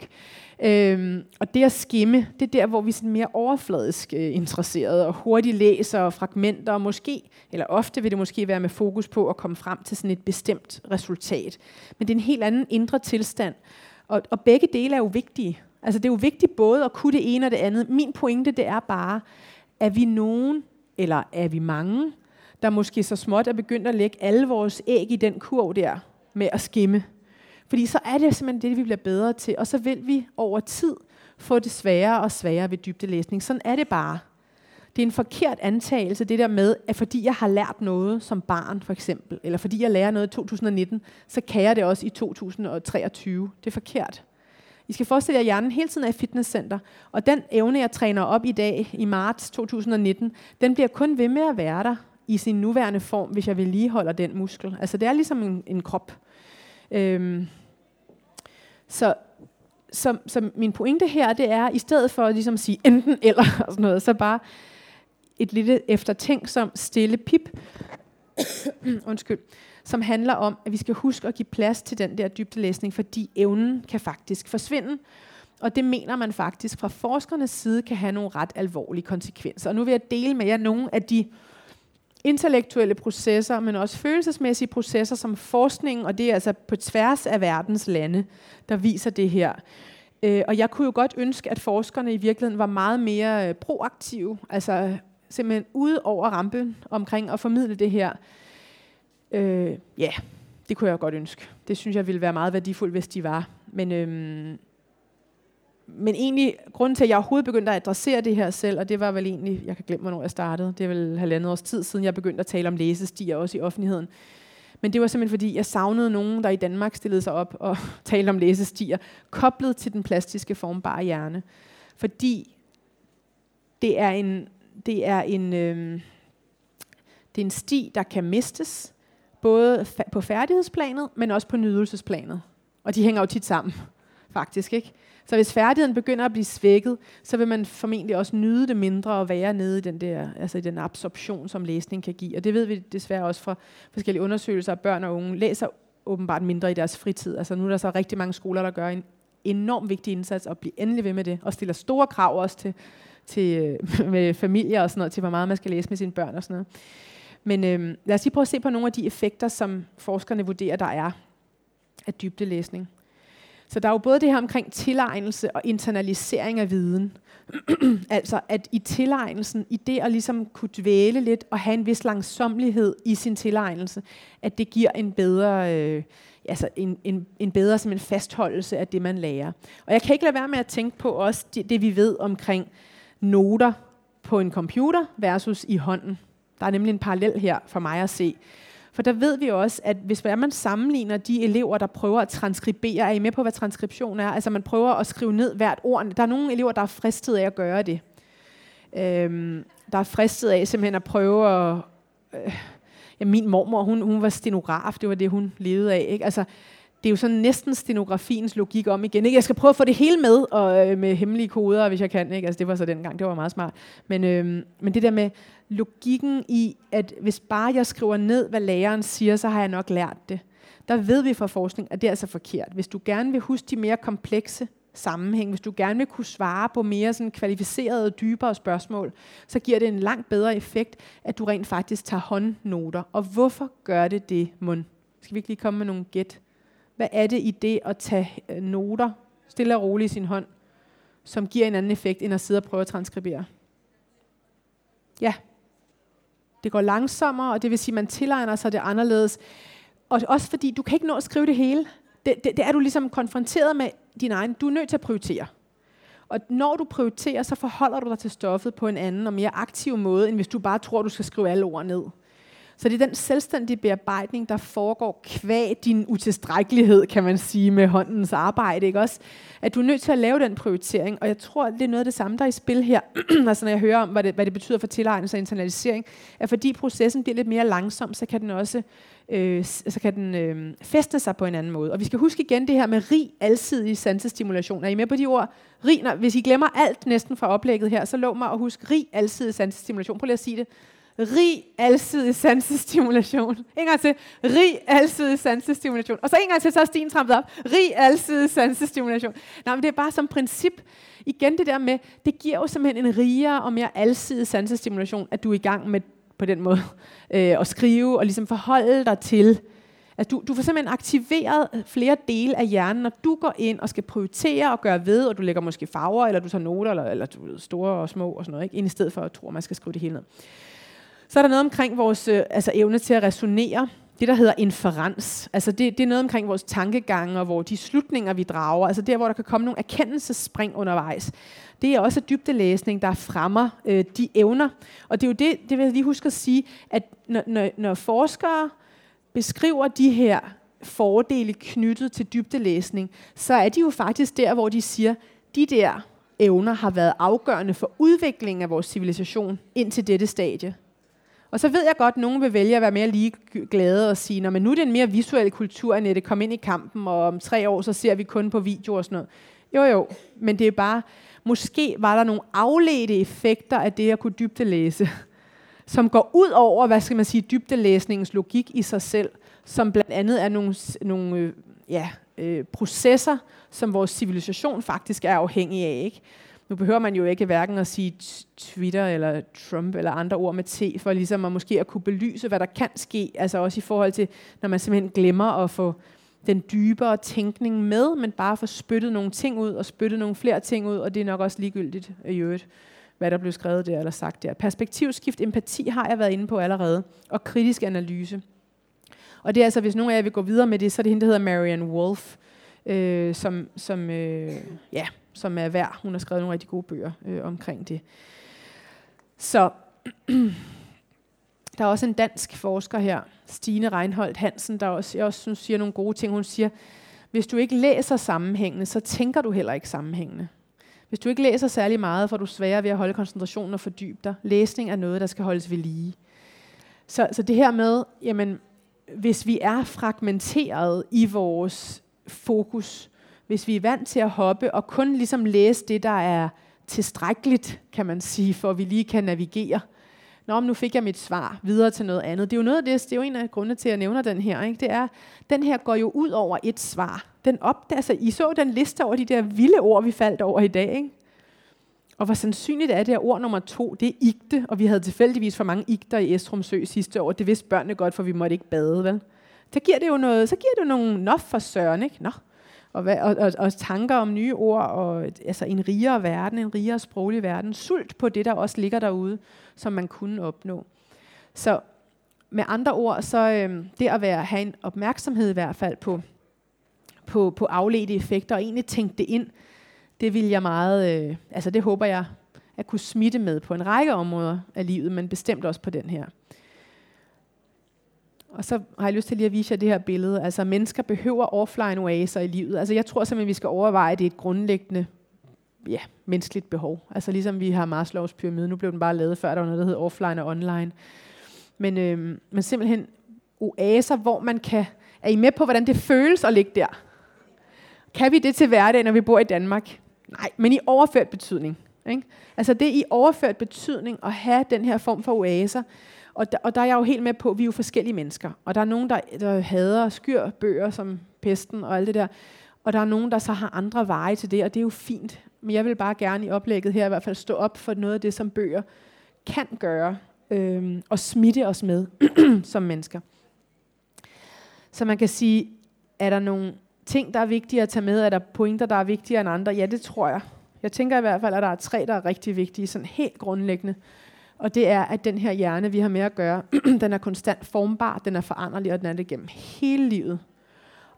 Øhm, og det at skimme, det er der, hvor vi er sådan mere overfladisk øh, interesserede og hurtigt læser fragmenter, og måske, eller ofte vil det måske være med fokus på at komme frem til sådan et bestemt resultat. Men det er en helt anden indre tilstand. Og, og begge dele er jo vigtige. Altså det er jo vigtigt både at kunne det ene og det andet. Min pointe, det er bare, at vi nogen, eller er vi mange, der måske så småt er begyndt at lægge alle vores æg i den kurv der med at skimme. Fordi så er det simpelthen det, vi bliver bedre til, og så vil vi over tid få det sværere og sværere ved dybdelæsning. Sådan er det bare. Det er en forkert antagelse, det der med, at fordi jeg har lært noget som barn, for eksempel, eller fordi jeg lærer noget i 2019, så kan jeg det også i 2023. Det er forkert. I skal forestille jer, at hjernen hele tiden er et fitnesscenter, og den evne, jeg træner op i dag, i marts 2019, den bliver kun ved med at være der i sin nuværende form, hvis jeg vedligeholder den muskel. Altså det er ligesom en, en krop. Øhm, så, så, så min pointe her, det er, i stedet for at ligesom sige enten eller, og sådan noget, så bare et lille eftertænksom stille pip, undskyld, som handler om, at vi skal huske at give plads til den der dybdelæsning, fordi evnen kan faktisk forsvinde. Og det mener man faktisk fra forskernes side kan have nogle ret alvorlige konsekvenser. Og nu vil jeg dele med jer nogle af de intellektuelle processer, men også følelsesmæssige processer som forskningen, og det er altså på tværs af verdens lande, der viser det her. Øh, og jeg kunne jo godt ønske, at forskerne i virkeligheden var meget mere øh, proaktive, altså simpelthen ude over rampen omkring at formidle det her. Øh, ja, det kunne jeg godt ønske. Det synes jeg ville være meget værdifuldt, hvis de var. Men øhm, men egentlig, grunden til, at jeg overhovedet begyndte at adressere det her selv, og det var vel egentlig, jeg kan glemme, hvornår jeg startede, det er vel halvandet års tid siden, jeg begyndte at tale om læsestiger også i offentligheden. Men det var simpelthen fordi, jeg savnede nogen, der i Danmark stillede sig op og talte om læsestiger, koblet til den plastiske formbare hjerne. Fordi det er en, det er en, øh, det er en sti, der kan mistes, både på færdighedsplanet, men også på nydelsesplanet. Og de hænger jo tit sammen. faktisk. ikke. Så hvis færdigheden begynder at blive svækket, så vil man formentlig også nyde det mindre og være nede i den der, altså i den absorption, som læsning kan give. Og det ved vi desværre også fra forskellige undersøgelser, at børn og unge læser åbenbart mindre i deres fritid. Altså nu er der så rigtig mange skoler, der gør en enorm vigtig indsats og bliver endelig ved med det, og stiller store krav også til, til med familier og sådan noget, til hvor meget man skal læse med sine børn og sådan noget. Men øh, lad os lige prøve at se på nogle af de effekter, som forskerne vurderer, der er af dybdelæsning. Så der er jo både det her omkring tilegnelse og internalisering af viden. altså at i tilegnelsen, i det at ligesom kunne dvæle lidt og have en vis langsomlighed i sin tilegnelse, at det giver en bedre, øh, altså en, en, en bedre som en fastholdelse af det, man lærer. Og jeg kan ikke lade være med at tænke på også det, det vi ved omkring noter på en computer versus i hånden. Der er nemlig en parallel her for mig at se. For der ved vi også, at hvis man sammenligner de elever, der prøver at transkribere, er I med på, hvad transkription er? Altså man prøver at skrive ned hvert ord. Der er nogle elever, der er fristet af at gøre det. Øhm, der er fristet af simpelthen at prøve at... Øh, ja, min mormor, hun, hun var stenograf, det var det, hun levede af. Ikke? Altså, det er jo sådan næsten stenografiens logik om igen. Ikke? Jeg skal prøve at få det hele med, og øh, med hemmelige koder, hvis jeg kan. Ikke? Altså, det var så dengang, det var meget smart. Men, øh, men det der med logikken i, at hvis bare jeg skriver ned, hvad læreren siger, så har jeg nok lært det. Der ved vi fra forskning, at det er altså forkert. Hvis du gerne vil huske de mere komplekse sammenhæng, hvis du gerne vil kunne svare på mere sådan kvalificerede dybere spørgsmål, så giver det en langt bedre effekt, at du rent faktisk tager håndnoter. Og hvorfor gør det det, mund? Skal vi ikke lige komme med nogle gæt? Hvad er det i det at tage øh, noter stille og roligt i sin hånd, som giver en anden effekt, end at sidde og prøve at transkribere? Ja. Det går langsommere, og det vil sige, at man tilegner sig det anderledes. Og også fordi, du kan ikke nå at skrive det hele. Det, det, det er du ligesom konfronteret med din egen. Du er nødt til at prioritere. Og når du prioriterer, så forholder du dig til stoffet på en anden og mere aktiv måde, end hvis du bare tror, du skal skrive alle ord ned. Så det er den selvstændige bearbejdning, der foregår kvæg din utilstrækkelighed, kan man sige, med håndens arbejde. Ikke også? At du er nødt til at lave den prioritering, og jeg tror, det er noget af det samme, der er i spil her, altså når jeg hører om, hvad det, hvad det betyder for tilegnelse og internalisering, at fordi processen bliver lidt mere langsom, så kan den også øh, så kan den øh, feste sig på en anden måde. Og vi skal huske igen det her med rig, alsidig sansestimulation. Er I med på de ord? Rig, når, hvis I glemmer alt næsten fra oplægget her, så lov mig at huske rig, alsidig sansestimulation. Prøv lige at sige det rig, alsidig sansestimulation. En gang til. Rig, alsidig sansestimulation. Og så en gang til, så er stien trampet op. Rig, alsidig sansestimulation. Nej, men det er bare som princip. Igen det der med, det giver jo simpelthen en rigere og mere alsidig sansestimulation, at du er i gang med på den måde øh, at skrive og ligesom forholde dig til, at du, du får simpelthen aktiveret flere dele af hjernen, når du går ind og skal prioritere og gøre ved, og du lægger måske farver, eller du tager noter, eller, eller du ved, store og små og sådan noget, ikke? ind i stedet for at tro, at man skal skrive det hele ned. Så er der noget omkring vores øh, altså evne til at resonere. Det, der hedder inferens. Altså det, det er noget omkring vores tankegange og hvor de slutninger, vi drager. Altså der, hvor der kan komme nogle erkendelsespring undervejs. Det er også dybdelæsning, der fremmer øh, de evner. Og det er jo det, det vil jeg lige huske at sige, at når, når, når forskere beskriver de her fordele knyttet til dybdelæsning, så er de jo faktisk der, hvor de siger, de der evner har været afgørende for udviklingen af vores civilisation indtil dette stadie. Og så ved jeg godt, at nogen vil vælge at være mere lige glade og sige, men nu er det en mere visuel kultur, end det kom ind i kampen, og om tre år, så ser vi kun på video og sådan noget. Jo, jo, men det er bare, måske var der nogle afledte effekter af det at kunne dybdelæse, som går ud over, hvad skal man sige, dybdelæsningens logik i sig selv, som blandt andet er nogle, nogle øh, ja, øh, processer, som vores civilisation faktisk er afhængig af. Ikke? Nu behøver man jo ikke hverken at sige Twitter eller Trump eller andre ord med T, for ligesom at måske at kunne belyse, hvad der kan ske, altså også i forhold til, når man simpelthen glemmer at få den dybere tænkning med, men bare få spyttet nogle ting ud, og spyttet nogle flere ting ud, og det er nok også ligegyldigt øh, i øvrigt, hvad der blev skrevet der eller sagt der. Perspektivskift, empati har jeg været inde på allerede, og kritisk analyse. Og det er altså, hvis nogen af jer vil gå videre med det, så er det hende, der hedder Marianne Wolf, øh, som, som øh, ja, som er værd. Hun har skrevet nogle rigtig gode bøger øh, omkring det. Så der er også en dansk forsker her, Stine Reinholdt Hansen, der også, jeg også synes, siger nogle gode ting. Hun siger, hvis du ikke læser sammenhængende, så tænker du heller ikke sammenhængende. Hvis du ikke læser særlig meget, får du sværere ved at holde koncentrationen og fordybe dig. Læsning er noget, der skal holdes ved lige. Så, så det her med, jamen, hvis vi er fragmenteret i vores fokus, hvis vi er vant til at hoppe og kun ligesom læse det, der er tilstrækkeligt, kan man sige, for at vi lige kan navigere. Nå, men nu fik jeg mit svar videre til noget andet. Det er jo noget af det, det er jo en af grundene til, at jeg nævner den her. Ikke? Det er, den her går jo ud over et svar. Den opdager, altså, I så den liste over de der vilde ord, vi faldt over i dag. Ikke? Og hvor sandsynligt er det, at ord nummer to, det er igte, og vi havde tilfældigvis for mange igter i Estrum Sø sidste år. Det vidste børnene godt, for vi måtte ikke bade, vel? Så giver det jo noget, så giver det jo nogle nof for søren, ikke? Nå. Og, og, og, og, tanker om nye ord, og altså en rigere verden, en rigere sproglig verden. Sult på det, der også ligger derude, som man kunne opnå. Så med andre ord, så øh, det at være, have en opmærksomhed i hvert fald på, på, på afledte effekter, og egentlig tænke det ind, det vil jeg meget, øh, altså det håber jeg, at kunne smitte med på en række områder af livet, men bestemt også på den her. Og så har jeg lyst til lige at vise jer det her billede. Altså mennesker behøver offline oaser i livet. Altså jeg tror simpelthen, vi skal overveje, at det er et grundlæggende ja, menneskeligt behov. Altså ligesom vi har Maslows pyramide. Nu blev den bare lavet før, der var noget, der hed offline og online. Men, øh, men simpelthen oaser, hvor man kan... Er I med på, hvordan det føles at ligge der? Kan vi det til hverdag, når vi bor i Danmark? Nej, men i overført betydning. Ikke? Altså det i overført betydning at have den her form for oaser. Og der, og der er jeg jo helt med på, at vi er jo forskellige mennesker. Og der er nogen, der, der hader skyr bøger som pesten og alt det der. Og der er nogen, der så har andre veje til det, og det er jo fint. Men jeg vil bare gerne i oplægget her i hvert fald stå op for noget af det, som bøger kan gøre, øhm, og smitte os med som mennesker. Så man kan sige, er der nogle ting, der er vigtige at tage med? Er der pointer, der er vigtigere end andre? Ja, det tror jeg. Jeg tænker i hvert fald, at der er tre, der er rigtig vigtige, sådan helt grundlæggende. Og det er, at den her hjerne, vi har med at gøre, den er konstant formbar, den er foranderlig, og den er det gennem hele livet.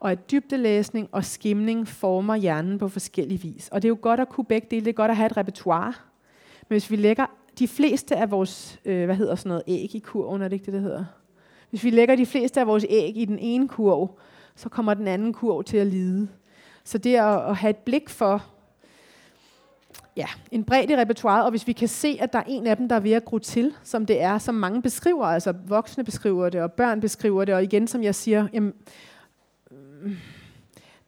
Og at dybdelæsning og skimning former hjernen på forskellige vis. Og det er jo godt at kunne begge dele. Det er godt at have et repertoire. Men hvis vi lægger de fleste af vores, øh, hvad hedder sådan noget, æg i kurven, er det ikke det, det hedder? Hvis vi lægger de fleste af vores æg i den ene kurv, så kommer den anden kurv til at lide. Så det at, at have et blik for, ja, en bredt i repertoiret, og hvis vi kan se, at der er en af dem, der er ved at gro til, som det er, som mange beskriver, altså voksne beskriver det, og børn beskriver det, og igen, som jeg siger, jamen,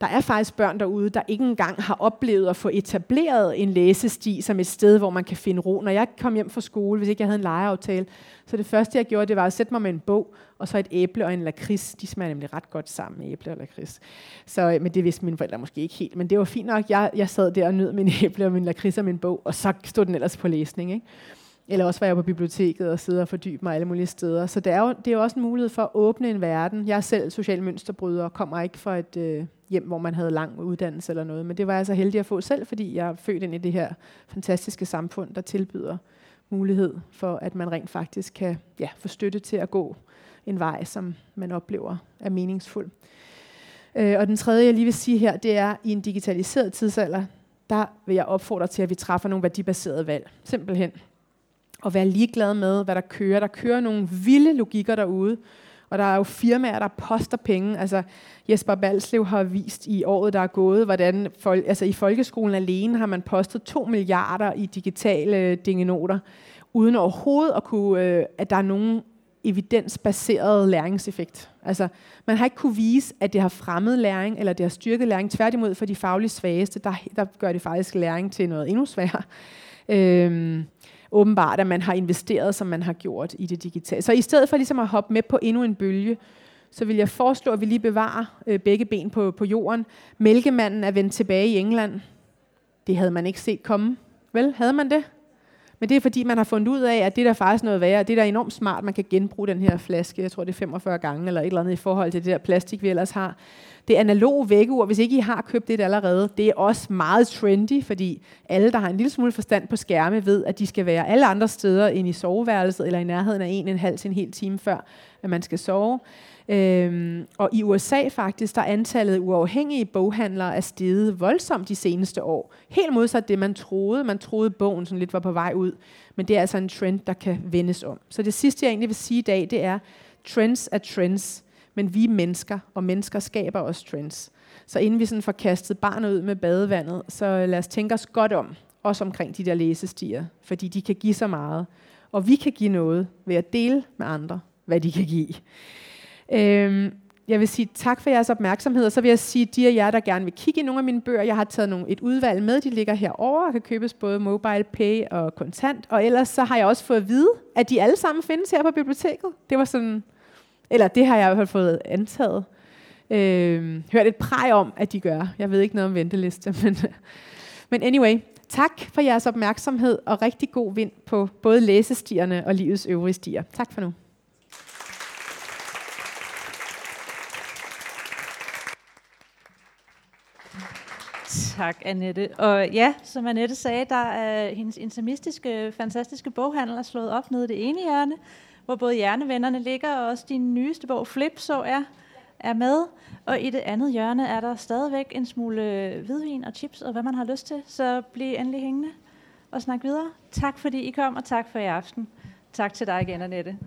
der er faktisk børn derude, der ikke engang har oplevet at få etableret en læsesti som et sted, hvor man kan finde ro. Når jeg kom hjem fra skole, hvis ikke jeg havde en legeaftale, så det første, jeg gjorde, det var at sætte mig med en bog, og så et æble og en lakrids. De smager nemlig ret godt sammen, æble og lakrids. Så, øh, men det vidste mine forældre måske ikke helt. Men det var fint nok. Jeg, jeg sad der og nød min æble og min lakrids og min bog, og så stod den ellers på læsning. Ikke? Eller også var jeg på biblioteket og sidder og fordybe mig alle mulige steder. Så det er, jo, det er jo også en mulighed for at åbne en verden. Jeg er selv social mønsterbryder og kommer ikke fra et øh, hjem, hvor man havde lang uddannelse eller noget. Men det var jeg så heldig at få selv, fordi jeg er født ind i det her fantastiske samfund, der tilbyder mulighed for, at man rent faktisk kan ja, få støtte til at gå en vej, som man oplever er meningsfuld. Øh, og den tredje, jeg lige vil sige her, det er, i en digitaliseret tidsalder, der vil jeg opfordre til, at vi træffer nogle værdibaserede valg. Simpelthen og være ligeglad med, hvad der kører. Der kører nogle vilde logikker derude, og der er jo firmaer, der poster penge. Altså Jesper Balslev har vist i året, der er gået, hvordan fol- altså, i folkeskolen alene har man postet 2 milliarder i digitale øh, dingenoter, uden overhovedet at kunne, øh, at der er nogen evidensbaseret læringseffekt. Altså, man har ikke kunne vise, at det har fremmet læring, eller det har styrket læring. Tværtimod for de faglige svageste, der, der gør det faktisk læring til noget endnu sværere. Øhm, åbenbart, at man har investeret, som man har gjort i det digitale. Så i stedet for ligesom at hoppe med på endnu en bølge, så vil jeg foreslå, at vi lige bevarer øh, begge ben på, på jorden. Mælkemanden er vendt tilbage i England. Det havde man ikke set komme. Vel, havde man det? Men det er fordi, man har fundet ud af, at det der faktisk noget værre, det der er enormt smart, man kan genbruge den her flaske, jeg tror det er 45 gange, eller et eller andet i forhold til det der plastik, vi ellers har. Det analoge vækkeur, hvis ikke I har købt det allerede, det er også meget trendy, fordi alle, der har en lille smule forstand på skærme, ved, at de skal være alle andre steder end i soveværelset, eller i nærheden af en en halv til en hel time før, at man skal sove. Øhm, og i USA faktisk, der er antallet uafhængige boghandlere er steget voldsomt de seneste år. Helt modsat det, man troede. Man troede, bogen sådan lidt var på vej ud. Men det er altså en trend, der kan vendes om. Så det sidste, jeg egentlig vil sige i dag, det er, trends er trends, men vi er mennesker, og mennesker skaber også trends. Så inden vi sådan får kastet barnet ud med badevandet, så lad os tænke os godt om, også omkring de der læsestier, fordi de kan give så meget. Og vi kan give noget ved at dele med andre, hvad de kan give. Øhm, jeg vil sige tak for jeres opmærksomhed, og så vil jeg sige, de af jer, der gerne vil kigge i nogle af mine bøger, jeg har taget nogle, et udvalg med, de ligger herovre og kan købes både mobile pay og kontant. Og ellers så har jeg også fået at vide, at de alle sammen findes her på biblioteket. Det var sådan, eller det har jeg i hvert fald fået antaget. Øh, hørt et præg om, at de gør. Jeg ved ikke noget om venteliste, men, men anyway, tak for jeres opmærksomhed, og rigtig god vind på både læsestierne og livets øvrige stier. Tak for nu. Tak, Annette. Og ja, som Annette sagde, der er hendes intimistiske, fantastiske boghandel er slået op nede i det ene hjørne, hvor både Hjernevennerne ligger, og også din nyeste bog, Flip, så er, er med. Og i det andet hjørne er der stadigvæk en smule hvidvin og chips, og hvad man har lyst til. Så bliv endelig hængende og snak videre. Tak fordi I kom, og tak for i aften. Tak til dig igen, Annette.